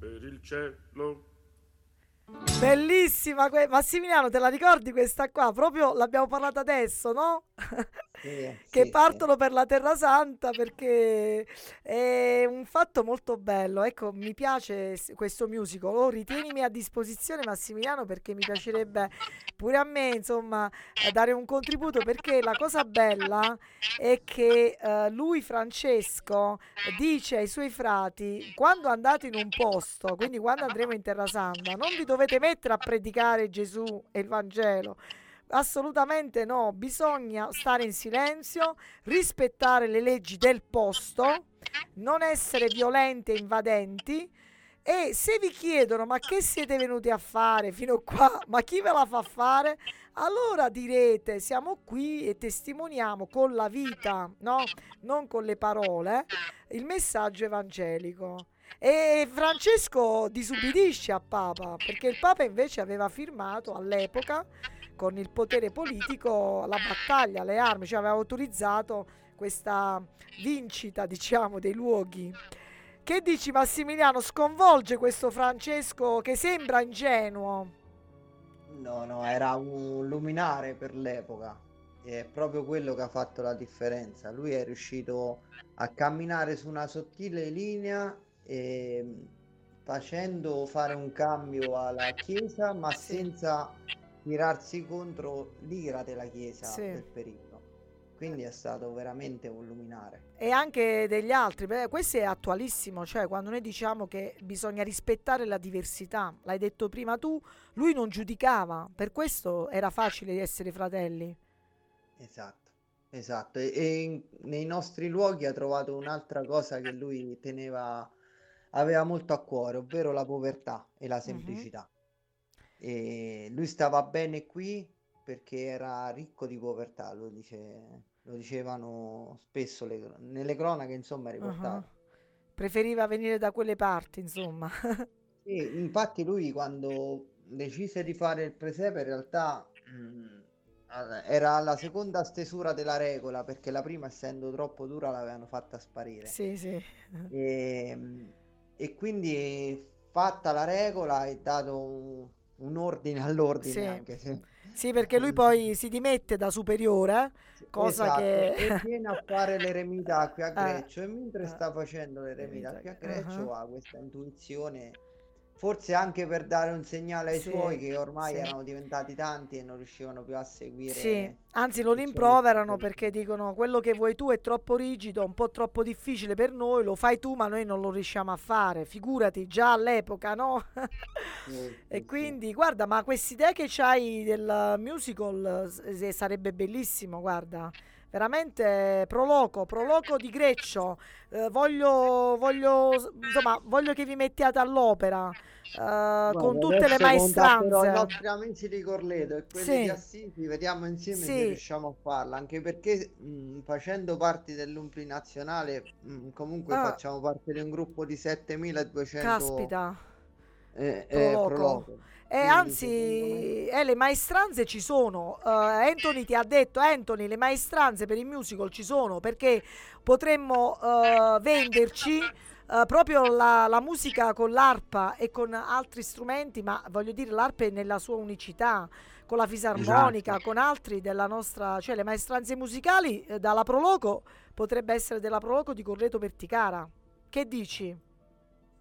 per il cielo.
Bellissima, que- Massimiliano, te la ricordi questa qua? Proprio l'abbiamo parlata adesso, no? [laughs]
Sì,
che
sì,
partono per la Terra Santa perché è un fatto molto bello. Ecco, mi piace questo musical. Oh, ritienimi a disposizione, Massimiliano, perché mi piacerebbe pure a me, insomma, eh, dare un contributo perché la cosa bella è che eh, lui, Francesco, dice ai suoi frati: quando andate in un posto, quindi quando andremo in Terra Santa, non vi dovete mettere a predicare Gesù e il Vangelo. Assolutamente no, bisogna stare in silenzio, rispettare le leggi del posto, non essere violenti e invadenti. E se vi chiedono ma che siete venuti a fare fino qua, ma chi ve la fa fare? Allora direte siamo qui e testimoniamo con la vita, no? Non con le parole, il messaggio evangelico. E Francesco disubbidisce a Papa perché il Papa invece aveva firmato all'epoca con il potere politico la battaglia, le armi, cioè aveva autorizzato questa vincita, diciamo, dei luoghi. Che dici Massimiliano? Sconvolge questo Francesco che sembra ingenuo.
No, no, era un luminare per l'epoca. È proprio quello che ha fatto la differenza. Lui è riuscito a camminare su una sottile linea e facendo fare un cambio alla Chiesa, ma senza tirarsi contro l'ira della Chiesa
Sì.
del periodo. Quindi è stato veramente un luminare.
E anche degli altri, questo è attualissimo, cioè quando noi diciamo che bisogna rispettare la diversità, l'hai detto prima tu, lui non giudicava, per questo era facile essere fratelli.
Esatto, esatto. E, e in- nei nostri luoghi ha trovato un'altra cosa che lui teneva, aveva molto a cuore, ovvero la povertà e la
Mhm.
semplicità. E lui stava bene qui perché era ricco di povertà, lo dice- lo dicevano spesso le- nelle cronache, insomma, riportato.
Preferiva venire da quelle parti, insomma.
Sì, infatti lui quando decise di fare il presepe in realtà mm, all- era la seconda stesura della regola perché la prima essendo troppo dura l'avevano fatta sparire
Sì, sì.
e, e quindi fatta la regola è dato un, ordine [laughs] all'ordine
Sì.
anche se
Sì, perché lui poi si dimette da superiore, cosa
Esatto,
che...
e viene a fare l'eremita qui a
Eh, [laughs]
Greccio e mentre
eh,
sta facendo l'eremita
eremita,
qui a Greccio
ah.
ha questa intuizione forse anche per dare un segnale ai
Sì,
suoi che ormai
sì.
erano diventati tanti e non riuscivano più a seguire
Sì, anzi lo rimproverano perché dicono quello che vuoi tu è troppo rigido, un po' troppo difficile per noi, lo fai tu ma noi non lo riusciamo a fare, figurati già all'epoca, no?
Sì, [laughs]
E quindi guarda, ma quest'idea che c'hai del musical s- s- sarebbe bellissimo, guarda. Veramente proloco, proloco di Greccio. Eh, voglio, voglio, insomma, voglio che vi mettiate all'opera eh, con tutte le
contatterò i
maestranze.
nostri amici di Corleto e quelli
Sì.
di Assisi, vediamo insieme se
Sì.
riusciamo a farla, anche perché mh, facendo parte dell'Umplinazionale mh, comunque
Ah.
facciamo parte di un gruppo di 7200
Caspita.
eh, eh,
Proloco.
proloco.
E
Quindi,
anzi, eh, le maestranze ci sono. Eh, Anthony ti ha detto, Anthony, le maestranze per il musical ci sono perché potremmo eh, venderci eh, proprio la, la musica con l'arpa e con altri strumenti, ma voglio dire l'arpa è nella sua unicità, con la fisarmonica,
Esatto.
con altri della nostra, cioè le maestranze musicali eh, dalla Proloco potrebbe essere della Proloco di Correto Perticara. Che dici?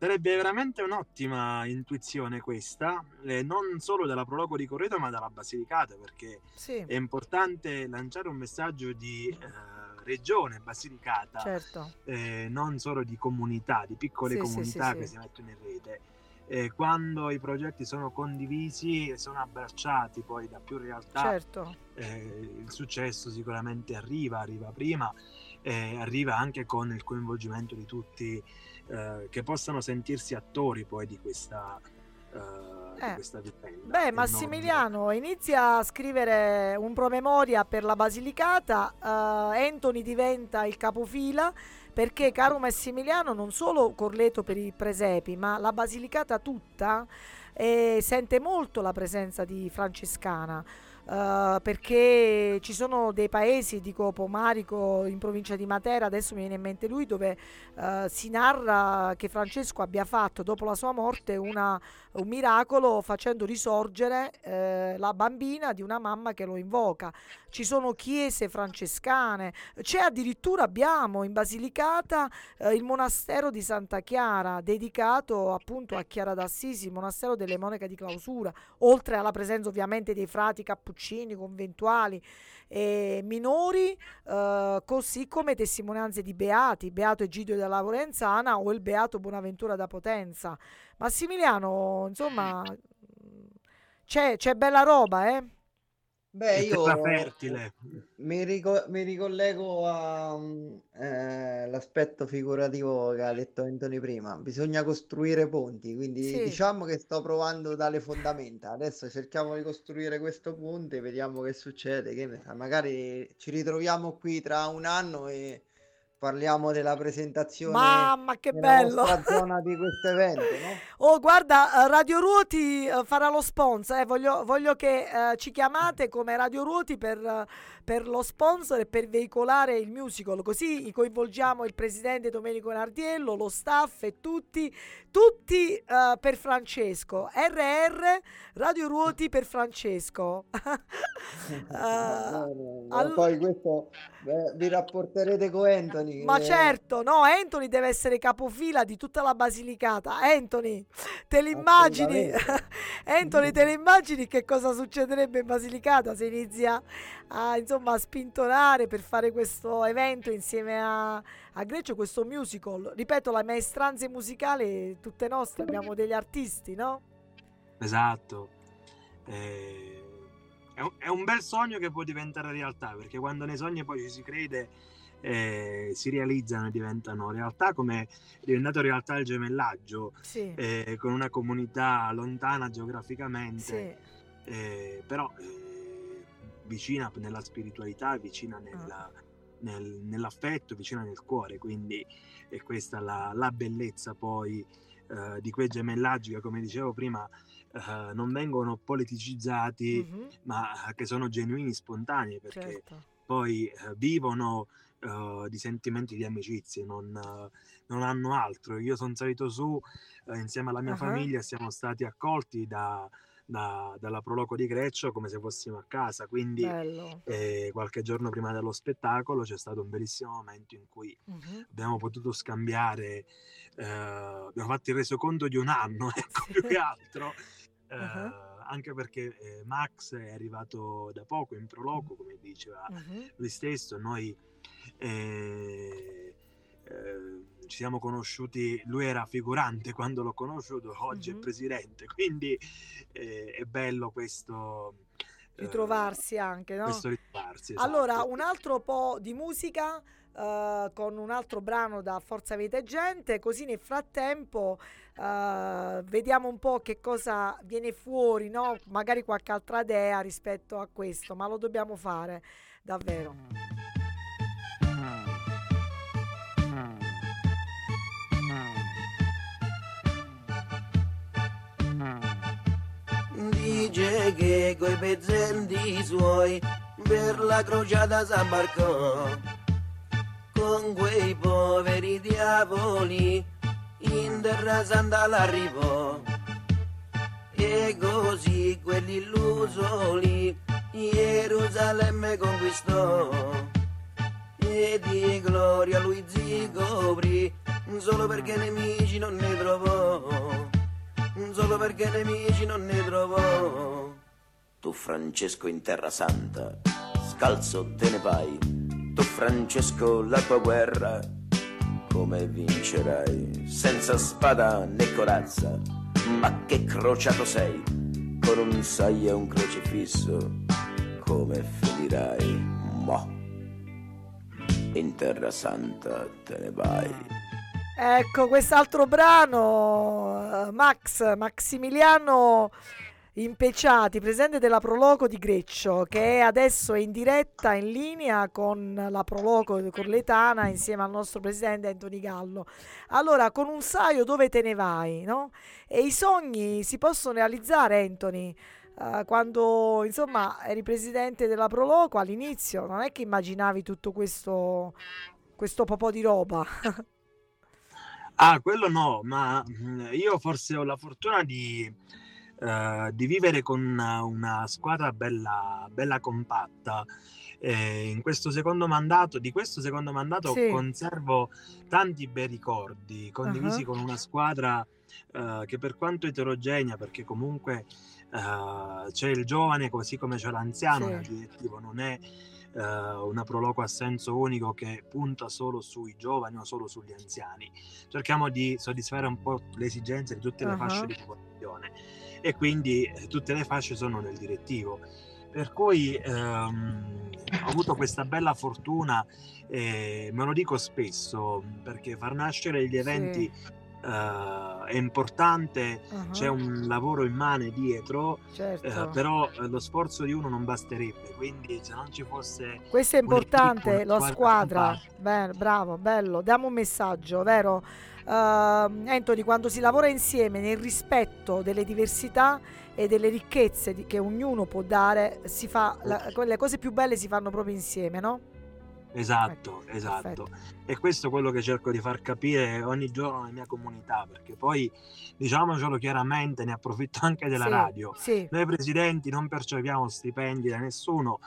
Sarebbe veramente un'ottima intuizione questa, eh, non solo della Proloco di Correto, ma dalla Basilicata, perché
Sì,
è importante lanciare un messaggio di eh, regione Basilicata,
certo.
eh, non solo di comunità, di piccole
Sì,
comunità
sì,
che si mettono in rete. Eh, quando i progetti sono condivisi e sono abbracciati poi da più realtà,
Certo.
eh, il successo sicuramente arriva, arriva prima, e arriva anche con il coinvolgimento di tutti eh, che possano sentirsi attori poi di questa, eh, di
Eh.
questa vicenda.
Beh. Massimiliano inizia a scrivere un promemoria per la Basilicata, eh, Anthony diventa il capofila perché, caro Massimiliano, non solo Corleto per i presepi, ma la Basilicata tutta eh, sente molto la presenza di Francescana. Eh, perché ci sono dei paesi, dico Pomarico in provincia di Matera, adesso mi viene in mente lui, dove eh, si narra che Francesco abbia fatto dopo la sua morte una, un miracolo facendo risorgere eh, la bambina di una mamma che lo invoca. Ci sono chiese francescane, c'è addirittura abbiamo in Basilicata eh, il monastero di Santa Chiara, dedicato appunto a Chiara d'Assisi, il monastero delle monache di clausura, oltre alla presenza ovviamente dei frati cappuccini, conventuali e minori, eh, così come testimonianze di beati, Beato Egidio della Laurenzana o il Beato Bonaventura da Potenza. Massimiliano, insomma, c'è, c'è bella roba, eh?
Beh, io
fertile.
mi, rico- mi ricollego all'aspetto figurativo che ha detto Anthony prima. Bisogna costruire ponti, quindi
Sì.
diciamo che sto provando dalle fondamenta. Adesso cerchiamo di costruire questo ponte, vediamo che succede. Che ne sa, magari ci ritroviamo qui tra un anno e parliamo della presentazione
Mamma che bello! [laughs]
zona di questo evento, no?
Oh, guarda, eh, Radio Ruoti eh, farà lo sponsor. eh, Voglio, voglio che eh, ci chiamate come Radio Ruoti per, per lo sponsor e per veicolare il musical. Così coinvolgiamo il presidente Domenico Nardiello, lo staff e tutti, tutti eh, per Francesco. RR Radio Ruoti per Francesco.
Va [laughs]
Eh, [laughs]
bene,
allo-
Poi questo eh, vi rapporterete con Anthony.
Ma
che-
certo, no, Anthony deve essere capofila di tutta la Basilicata. Anthony, te l'immagini? [laughs] Anthony, te le immagini che cosa succederebbe in Basilicata se inizia a, insomma, a spintonare per fare questo evento insieme a, a Greccio, questo musical? Ripeto, la maestranza musicale è tutte nostre, abbiamo degli artisti, no?
Esatto. Eh, è, un, è un bel sogno che può diventare realtà, perché quando nei sogni poi ci si crede, eh, si realizzano e diventano realtà, come è diventato realtà il gemellaggio,
Sì,
eh, con una comunità lontana geograficamente,
sì.
eh, però vicina nella spiritualità, vicina nella- nel- nell'affetto, vicina nel cuore. Quindi è questa la, la bellezza poi eh, di quei gemellaggi che, come dicevo prima, eh, non vengono politicizzati,
Mhm,
ma che sono genuini, spontanei, perché
certo.
poi eh, vivono eh, di sentimenti di amicizie, non, eh, non hanno altro. Io sono salito su eh, insieme alla mia
Ah.
famiglia, siamo stati accolti da- da- dalla Proloco di Greccio come se fossimo a casa, quindi eh, qualche giorno prima dello spettacolo c'è stato un bellissimo momento in cui
Mhm.
abbiamo potuto scambiare, eh, abbiamo fatto il resoconto di un anno, [laughs] ecco, più che [laughs] altro,
Ah.
anche perché eh, Max è arrivato da poco in Proloco, come diceva
Mhm.
lui stesso, noi eh, eh, ci siamo conosciuti, lui era figurante quando l'ho conosciuto, oggi
Mhm.
è presidente, quindi eh, è bello questo eh,
Ritrovarsi anche, no?
questo ritrovarsi.
Allora,
esatto.
un altro po' di musica eh, con un altro brano da Forza Vita e Gente, così nel frattempo eh, vediamo un po' che cosa viene fuori, no? Magari qualche altra idea rispetto a questo, ma lo dobbiamo fare davvero.
Che coi pezzenti suoi per la crociata s'abbarcò con quei poveri diavoli in terra santa l'arrivò e così quelli illusoli Gerusalemme conquistò. E di gloria lui zicoprì solo perché nemici non ne trovò. Solo perché nemici non ne trovò. Tu Francesco in terra santa, scalzo te ne vai. Tu Francesco la tua guerra, come vincerai? Senza spada né corazza, ma che crociato sei? Con un saio e un crocifisso, come finirai? Mo. In terra santa te ne vai.
Ecco, quest'altro brano, eh, Max, Maximiliano Impeciati, presidente della Proloco di Greccio, che è adesso in diretta, in linea con la Proloco corletana insieme al nostro presidente Anthony Gallo. Allora, con un saio dove te ne vai, no? E i sogni si possono realizzare, Anthony. Eh, quando insomma eri presidente della Proloco all'inizio, non è che immaginavi tutto questo, questo po' di roba. [laughs]
Ah, quello no, ma mm, io forse ho la fortuna di, eh, di vivere con una, squadra bella, bella compatta. Eh, in questo secondo mandato, di questo secondo mandato
Sì.
conservo tanti bei ricordi condivisi
Ah.
con una squadra eh, che per quanto eterogenea, perché comunque eh, c'è il giovane così come c'è l'anziano
Sì.
nel direttivo, non è eh, una proloco a senso unico che punta solo sui giovani o solo sugli anziani. Cerchiamo di soddisfare un po' le esigenze di tutte le
Ah.
fasce di popolazione e quindi eh, tutte le fasce sono nel direttivo. Per cui ehm, ho avuto questa bella fortuna, e me lo dico spesso, perché far nascere gli eventi eh, è importante,
Ah,
c'è un lavoro immane dietro, eh,
certo.
però eh, lo sforzo di uno non basterebbe, quindi se non ci fosse
Questo è importante, la squadra. Beh, bravo, bello. Diamo un messaggio, vero? Ehm, Anthony, quando si lavora insieme nel rispetto delle diversità e delle ricchezze di- che ognuno può dare, si fa la- quelle cose più belle si fanno proprio insieme, no?
Esatto,
Ecco,
esatto.
perfetto.
E questo è quello che cerco di far capire ogni giorno alla mia comunità, perché poi diciamocelo chiaramente, ne approfitto anche della
Sì,
radio.
sì.
Noi presidenti non percepiamo stipendi da nessuno,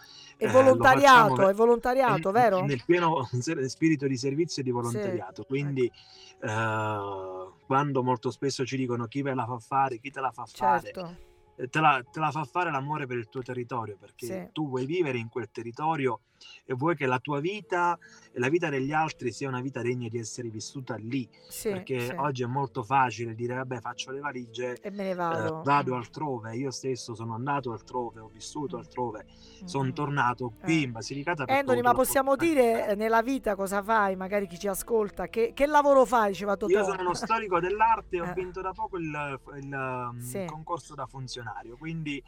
È
eh, lo
volontariato,
facciamo
è volontariato,
in-
vero?
nel pieno spirito di servizio e di
Sì,
volontariato. Quindi eh, quando molto spesso ci dicono chi ve la fa fare, chi te la fa fare,
certo.
eh, te la, te la fa fare l'amore per il tuo territorio, perché
Sì.
tu vuoi vivere in quel territorio e vuoi che la tua vita e la vita degli altri sia una vita degna di essere vissuta lì,
Sì,
perché
sì.
oggi è molto facile dire vabbè faccio le valigie,
E me ne
eh,
vado.
vado
Mm,
altrove, io stesso sono andato altrove, ho vissuto
mm,
altrove,
mm,
sono
mm.
tornato qui
Eh.
in Basilicata
Anthony, ma possiamo dire eh, nella vita cosa fai? Magari chi ci ascolta, che, che lavoro fai? Diceva
Io
Totò.
sono uno storico dell'arte e ho
Eh,
vinto da poco il, il, um,
sì.
concorso da funzionario, quindi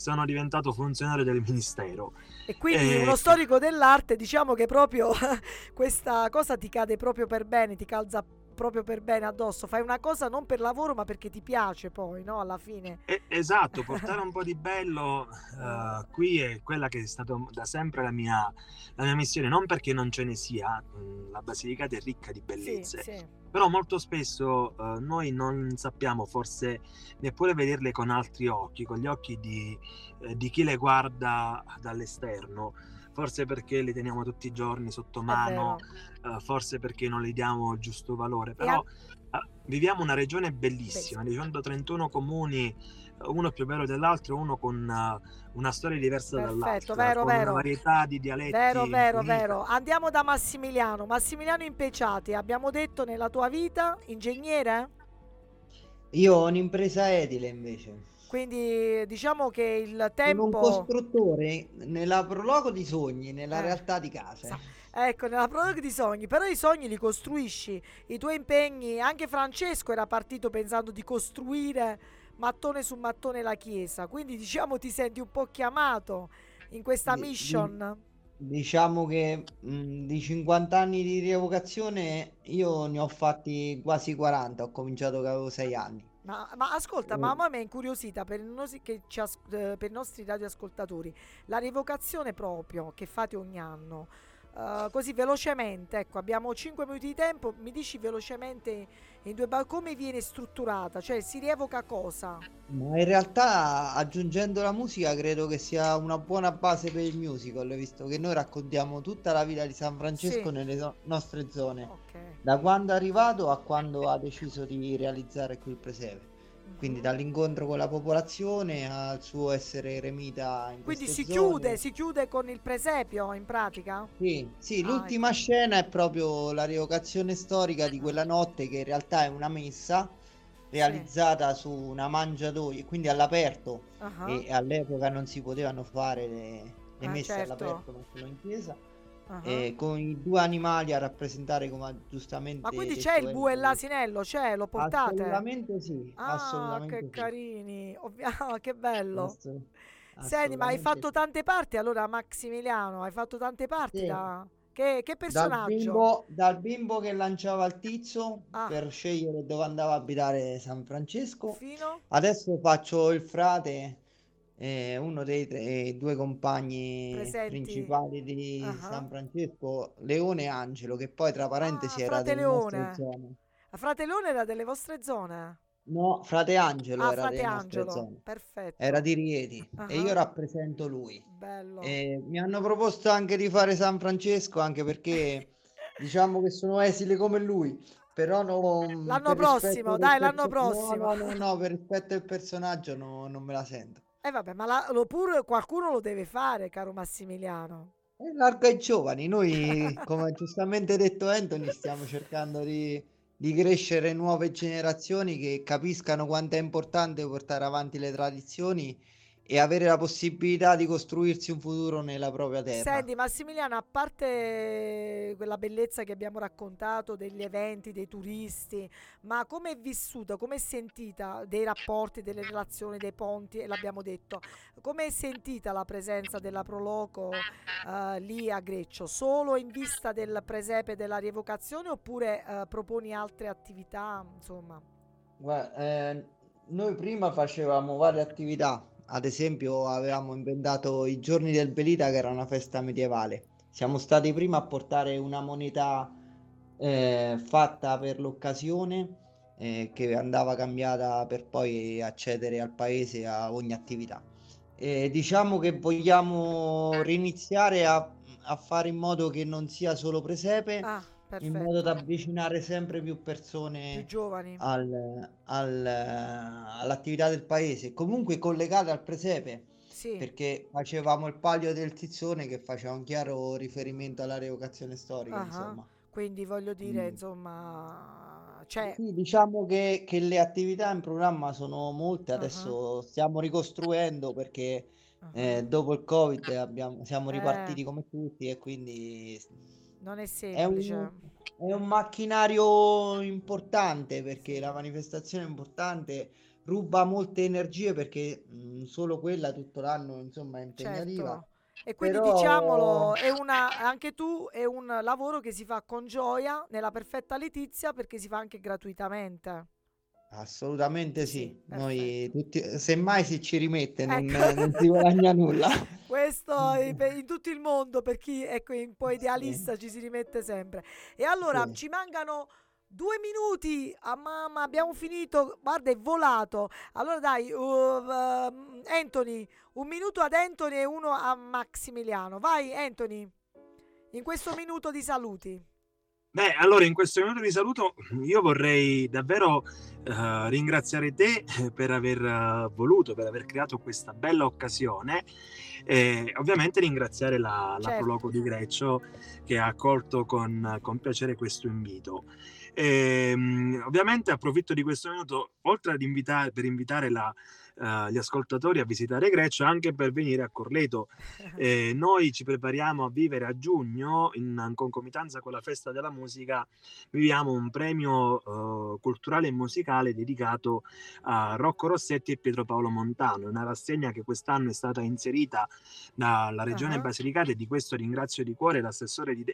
sono diventato funzionario del ministero.
E quindi
E-
uno storico dell'arte, diciamo che proprio [laughs] questa cosa ti cade proprio per bene, ti calza proprio per bene addosso. Fai una cosa non per lavoro, ma perché ti piace poi, no? Alla fine.
E- esatto, portare un po' di bello eh, qui è quella che è stata da sempre la mia, la mia missione, non perché non ce ne sia, mh, la Basilicata è ricca di
Sì,
bellezze,
sì.
però molto spesso eh, noi non sappiamo forse neppure vederle con altri occhi, con gli occhi di, eh, di chi le guarda dall'esterno, forse perché le teniamo tutti i giorni sotto mano,
vero.
eh, forse perché non le diamo il giusto valore, però eh, viviamo una regione bellissima, di 131 comuni, uno più bello dell'altro, uno con eh, una storia diversa
Perfetto,
dall'altra,
vero,
con una
vero.
varietà di dialetti
Vero, vero,
infinita.
vero. Andiamo da Massimiliano. Massimiliano Impeciati, abbiamo detto nella tua vita, ingegnere?
Io ho un'impresa edile invece.
Quindi diciamo che il
Sono un
tempo...
costruttore nella prologo di sogni, nella
Eh,
realtà di case.
sa- Ecco, nella proroga di sogni, però i sogni li costruisci, i tuoi impegni, anche Francesco era partito pensando di costruire mattone su mattone la chiesa, quindi diciamo ti senti un po' chiamato in questa
Di- di-
mission.
Diciamo che mh, di 50 anni di rievocazione io ne ho fatti quasi 40, ho cominciato che avevo 6 anni.
Ma, ma ascolta,
Eh.
ma a me è incuriosita per, i nos- che ci as- eh, per i nostri radioascoltatori, la rievocazione proprio che fate ogni anno. eh, così velocemente, ecco, abbiamo 5 minuti di tempo, mi dici velocemente in due ba- come viene strutturata, cioè si rievoca cosa?
Ma in realtà aggiungendo la musica credo che sia una buona base per il musical, visto che noi raccontiamo tutta la vita di San Francesco
Sì.
nelle no- nostre zone,
Ok.
Da quando è arrivato a quando ha deciso di realizzare qui il presepe. Quindi
Mhm.
dall'incontro con la popolazione al suo essere eremita in
Quindi si chiude,
zone.
si chiude con il presepio in pratica?
Sì, sì,
Ah,
l'ultima
ecco.
scena è proprio la rievocazione storica di quella notte che in realtà è una messa realizzata su una mangiatoia, quindi all'aperto
Ah,
e all'epoca non si potevano fare le, le
Ah,
messe
certo.
all'aperto ma solo in chiesa
ah.
e con i due animali a rappresentare come giustamente
Ma quindi c'è il bue e l'asinello, c'è, lo portate?
assolutamente sì,
Ah,
assolutamente
che
sì,
carini, ovvia- [laughs] che bello. Senti, ma hai fatto tante parti allora, Maximiliano? Hai fatto tante parti
Sì.
da... Che, che
Dal
personaggio?
bimbo, dal bimbo che lanciava il tizzo
Ah.
per scegliere dove andava a abitare San Francesco.
Fino?
Adesso faccio il frate, eh, uno dei tre- due compagni
Presenti.
principali di
Ah.
San Francesco, Leone e Angelo, che poi tra parentesi
Ah,
era delle nostre
Leone.
zone.
A Frate Leone era delle vostre zone?
No, frate Angelo
Ah,
era
Frate
delle nostre
Angelo,
zone.
perfetto.
Era di Rieti e io
Ah.
rappresento lui.
Bello.
E mi hanno proposto anche di fare San Francesco, anche perché [laughs] diciamo che sono esile come lui. Però non,
L'anno
per
prossimo, dai, l'anno prossimo.
No, no, no, per rispetto del personaggio no- non me la sento.
E vabbè, ma la- lo pure qualcuno lo deve fare, caro Massimiliano.
E largo ai giovani, noi, [laughs] come giustamente detto Anthony, stiamo cercando di, di crescere nuove generazioni che capiscano quanto è importante portare avanti le tradizioni e avere la possibilità di costruirsi un futuro nella propria terra.
Senti Massimiliano, a parte quella bellezza che abbiamo raccontato degli eventi, dei turisti, ma come è vissuta, come è sentita dei rapporti, delle relazioni, dei ponti, e l'abbiamo detto, come è sentita la presenza della Proloco eh, lì a Greccio? Solo in vista del presepe della rievocazione oppure eh, proponi altre attività? Insomma.
Guarda, eh, noi prima facevamo varie attività, ad esempio avevamo inventato i giorni del Belita che era una festa medievale. Siamo stati prima a portare una moneta eh, fatta per l'occasione eh, che andava cambiata per poi accedere al paese a ogni attività. E diciamo che vogliamo riniziare a, a fare in modo che non sia solo presepe,
Ah,
in modo da
perfetto.
avvicinare sempre più
Più
persone
giovani.
al- al- all'attività del paese, comunque collegate al presepe,
Sì.
perché facevamo il palio del tizzone che faceva un chiaro riferimento alla rievocazione storica,
ah.
insomma.
Quindi voglio dire,
Mm.
insomma, cioè,
Sì, diciamo che, che le attività in programma sono molte, adesso stiamo ricostruendo perché
ah,
eh, dopo il Covid abbiamo- siamo
eh,
ripartiti come tutti e quindi
non è
è un,
semplice.
è un macchinario importante perché la manifestazione è importante, ruba molte energie perché mh, solo quella tutto l'anno insomma è impegnativa,
Certo. E quindi
però
diciamolo, è una, anche tu è un lavoro che si fa con gioia, nella perfetta letizia, perché si fa anche gratuitamente.
Assolutamente
Sì,
sì, noi tutti, semmai si ci rimette non,
Ecco.
non si guadagna nulla. [laughs]
Questo in, tutto il mondo, per chi ecco, è un po'
Sì,
idealista, ci si rimette sempre. E allora
sì.
ci mancano due minuti. Ah, mamma, abbiamo finito. Guarda, è volato. Allora dai, uh, uh, Anthony, un minuto ad Anthony e uno a Maximiliano. Vai, Anthony, in questo minuto di saluti.
Beh, allora in questo minuto di saluto io vorrei davvero eh, ringraziare te eh, per aver eh, voluto, per aver creato questa bella occasione e ovviamente ringraziare la, la
Certo.
Proloco di Greccio che ha accolto con, con piacere questo invito. Ehm, ovviamente approfitto di questo minuto, oltre ad invitare, per invitare la, gli ascoltatori a visitare Greccio, anche per venire a Corleto. [laughs] Eh, noi ci prepariamo a vivere a giugno, in concomitanza con la festa della musica, viviamo un premio eh, culturale e musicale dedicato a Rocco Rossetti e Pietro Paolo Montano, una rassegna che quest'anno è stata inserita dalla Regione
Ah,
Basilicata e di questo ringrazio di cuore l'assessore di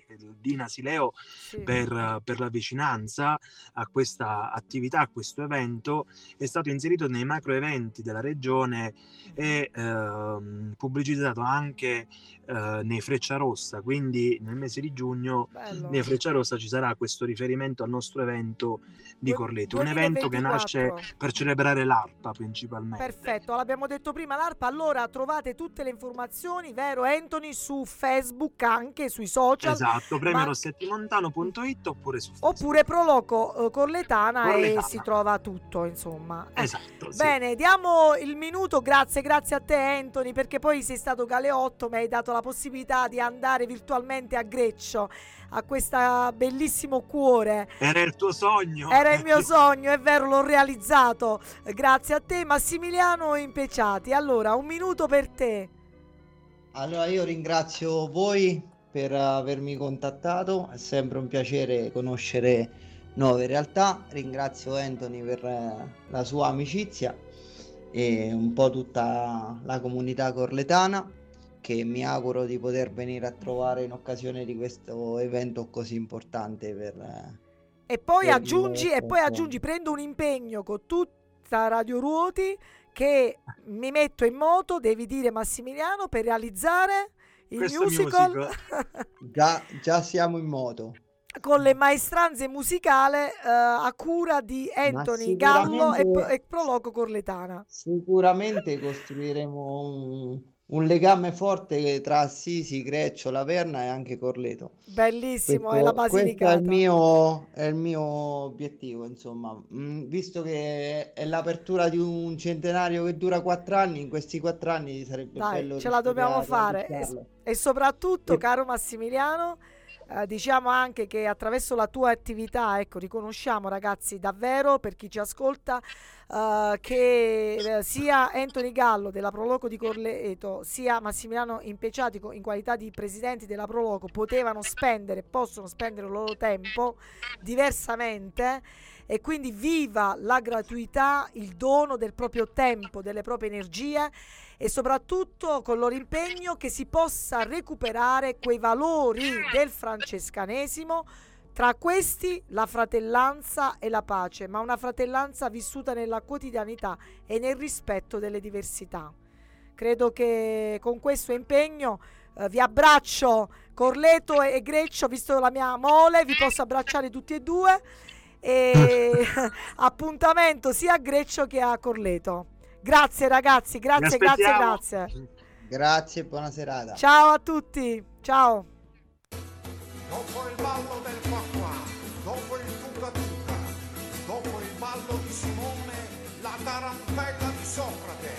Dina Sileo
sì.
per, per la vicinanza a questa attività, a questo evento, è stato inserito nei macro eventi della regione e ehm, pubblicizzato anche eh, nei Frecciarossa, quindi nel mese di giugno
Bello.
nei Frecciarossa ci sarà questo riferimento al nostro evento di Corleto, un evento che nasce
2024.
per celebrare l'ARPA principalmente.
Perfetto, l'abbiamo detto prima l'ARPA, allora trovate tutte le informazioni, vero Anthony, su Facebook, anche sui social,
Esatto,
ma
premiorossettimontan.it oppure su Facebook.
oppure Proloco eh, Corletana, e
Corletana.
si trova tutto, insomma.
Esatto, sì.
Bene, diamo il minuto, grazie, grazie a te Anthony, perché poi sei stato Galeotto, mi hai dato la possibilità di andare virtualmente a Greccio, a questo bellissimo cuore.
Era il tuo sogno.
Era il mio [laughs] sogno, è vero, l'ho realizzato. Grazie a te Massimiliano Impeciati. Allora, un minuto per te.
Allora io ringrazio voi per avermi contattato, è sempre un piacere conoscere nuove realtà, ringrazio Anthony per eh, la sua amicizia e un po' tutta la comunità corletana che mi auguro di poter venire a trovare in occasione di questo evento così importante per... eh,
E poi
Per
aggiungi, e poi aggiungi, prendo un impegno con tutta Radio Ruoti che mi metto in moto, devi dire Massimiliano, per realizzare il
Questo
musical,
musical. [laughs]
Già, già siamo in moto.
Con le maestranze musicali eh, a cura di Anthony Gallo e, e Proloco Corletana.
Sicuramente costruiremo un, un legame forte tra Assisi, Greccio, Laverna e anche Corleto.
Bellissimo,
Questo,
è la
questo è
Basilicata.
il mio, è il mio obiettivo, insomma. Mm, visto che è l'apertura di un centenario che dura quattro anni, in questi quattro anni sarebbe
Dai,
bello
ce la dobbiamo fare. E, e soprattutto,
E-
caro Massimiliano, eh, diciamo anche che attraverso la tua attività, ecco, riconosciamo ragazzi davvero per chi ci ascolta eh, che eh, sia Anthony Gallo della Proloco di Corleto sia Massimiliano Impeciatico in qualità di presidenti della Proloco potevano spendere, possono spendere il loro tempo diversamente e quindi viva la gratuità, il dono del proprio tempo, delle proprie energie e soprattutto con loro impegno che si possa recuperare quei valori del francescanesimo, tra questi la fratellanza e la pace, ma una fratellanza vissuta nella quotidianità e nel rispetto delle diversità. Credo che con questo impegno eh, vi abbraccio Corleto e Greccio, visto la mia mole, vi posso abbracciare tutti e due e [laughs] appuntamento sia a Greccio che a Corleto. Grazie ragazzi, grazie, grazie, grazie.
Grazie, buona serata.
Ciao a tutti, ciao.
Dopo il ballo del qua, dopo il tuca tuca, dopo il ballo di Simone, la tarantella di Socrate.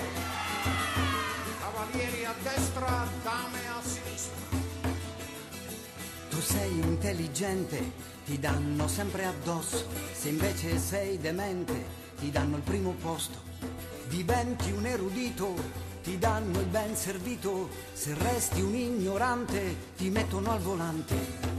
Cavalieri a destra, dame a sinistra.
Tu sei intelligente, ti danno sempre addosso. Se invece sei demente, ti danno il primo posto. Diventi un erudito, ti danno il ben servito. Se resti un ignorante, ti mettono al volante.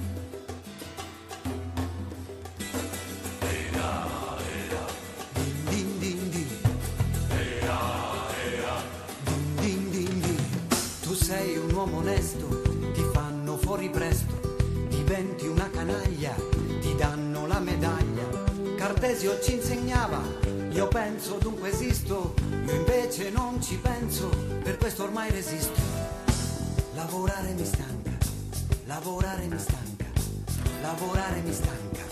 Sei un uomo onesto, ti fanno fuori presto, diventi una canaglia, danno la medaglia. Cartesio ci insegnava, io penso dunque esisto, io invece non ci penso, per questo ormai resisto. Lavorare mi stanca, lavorare mi stanca, lavorare mi stanca.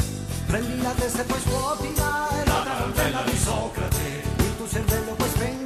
Prendi la testa e poi scuotila, è la tarantella di Socrate. Il tuo cervello puoi spegnerlo,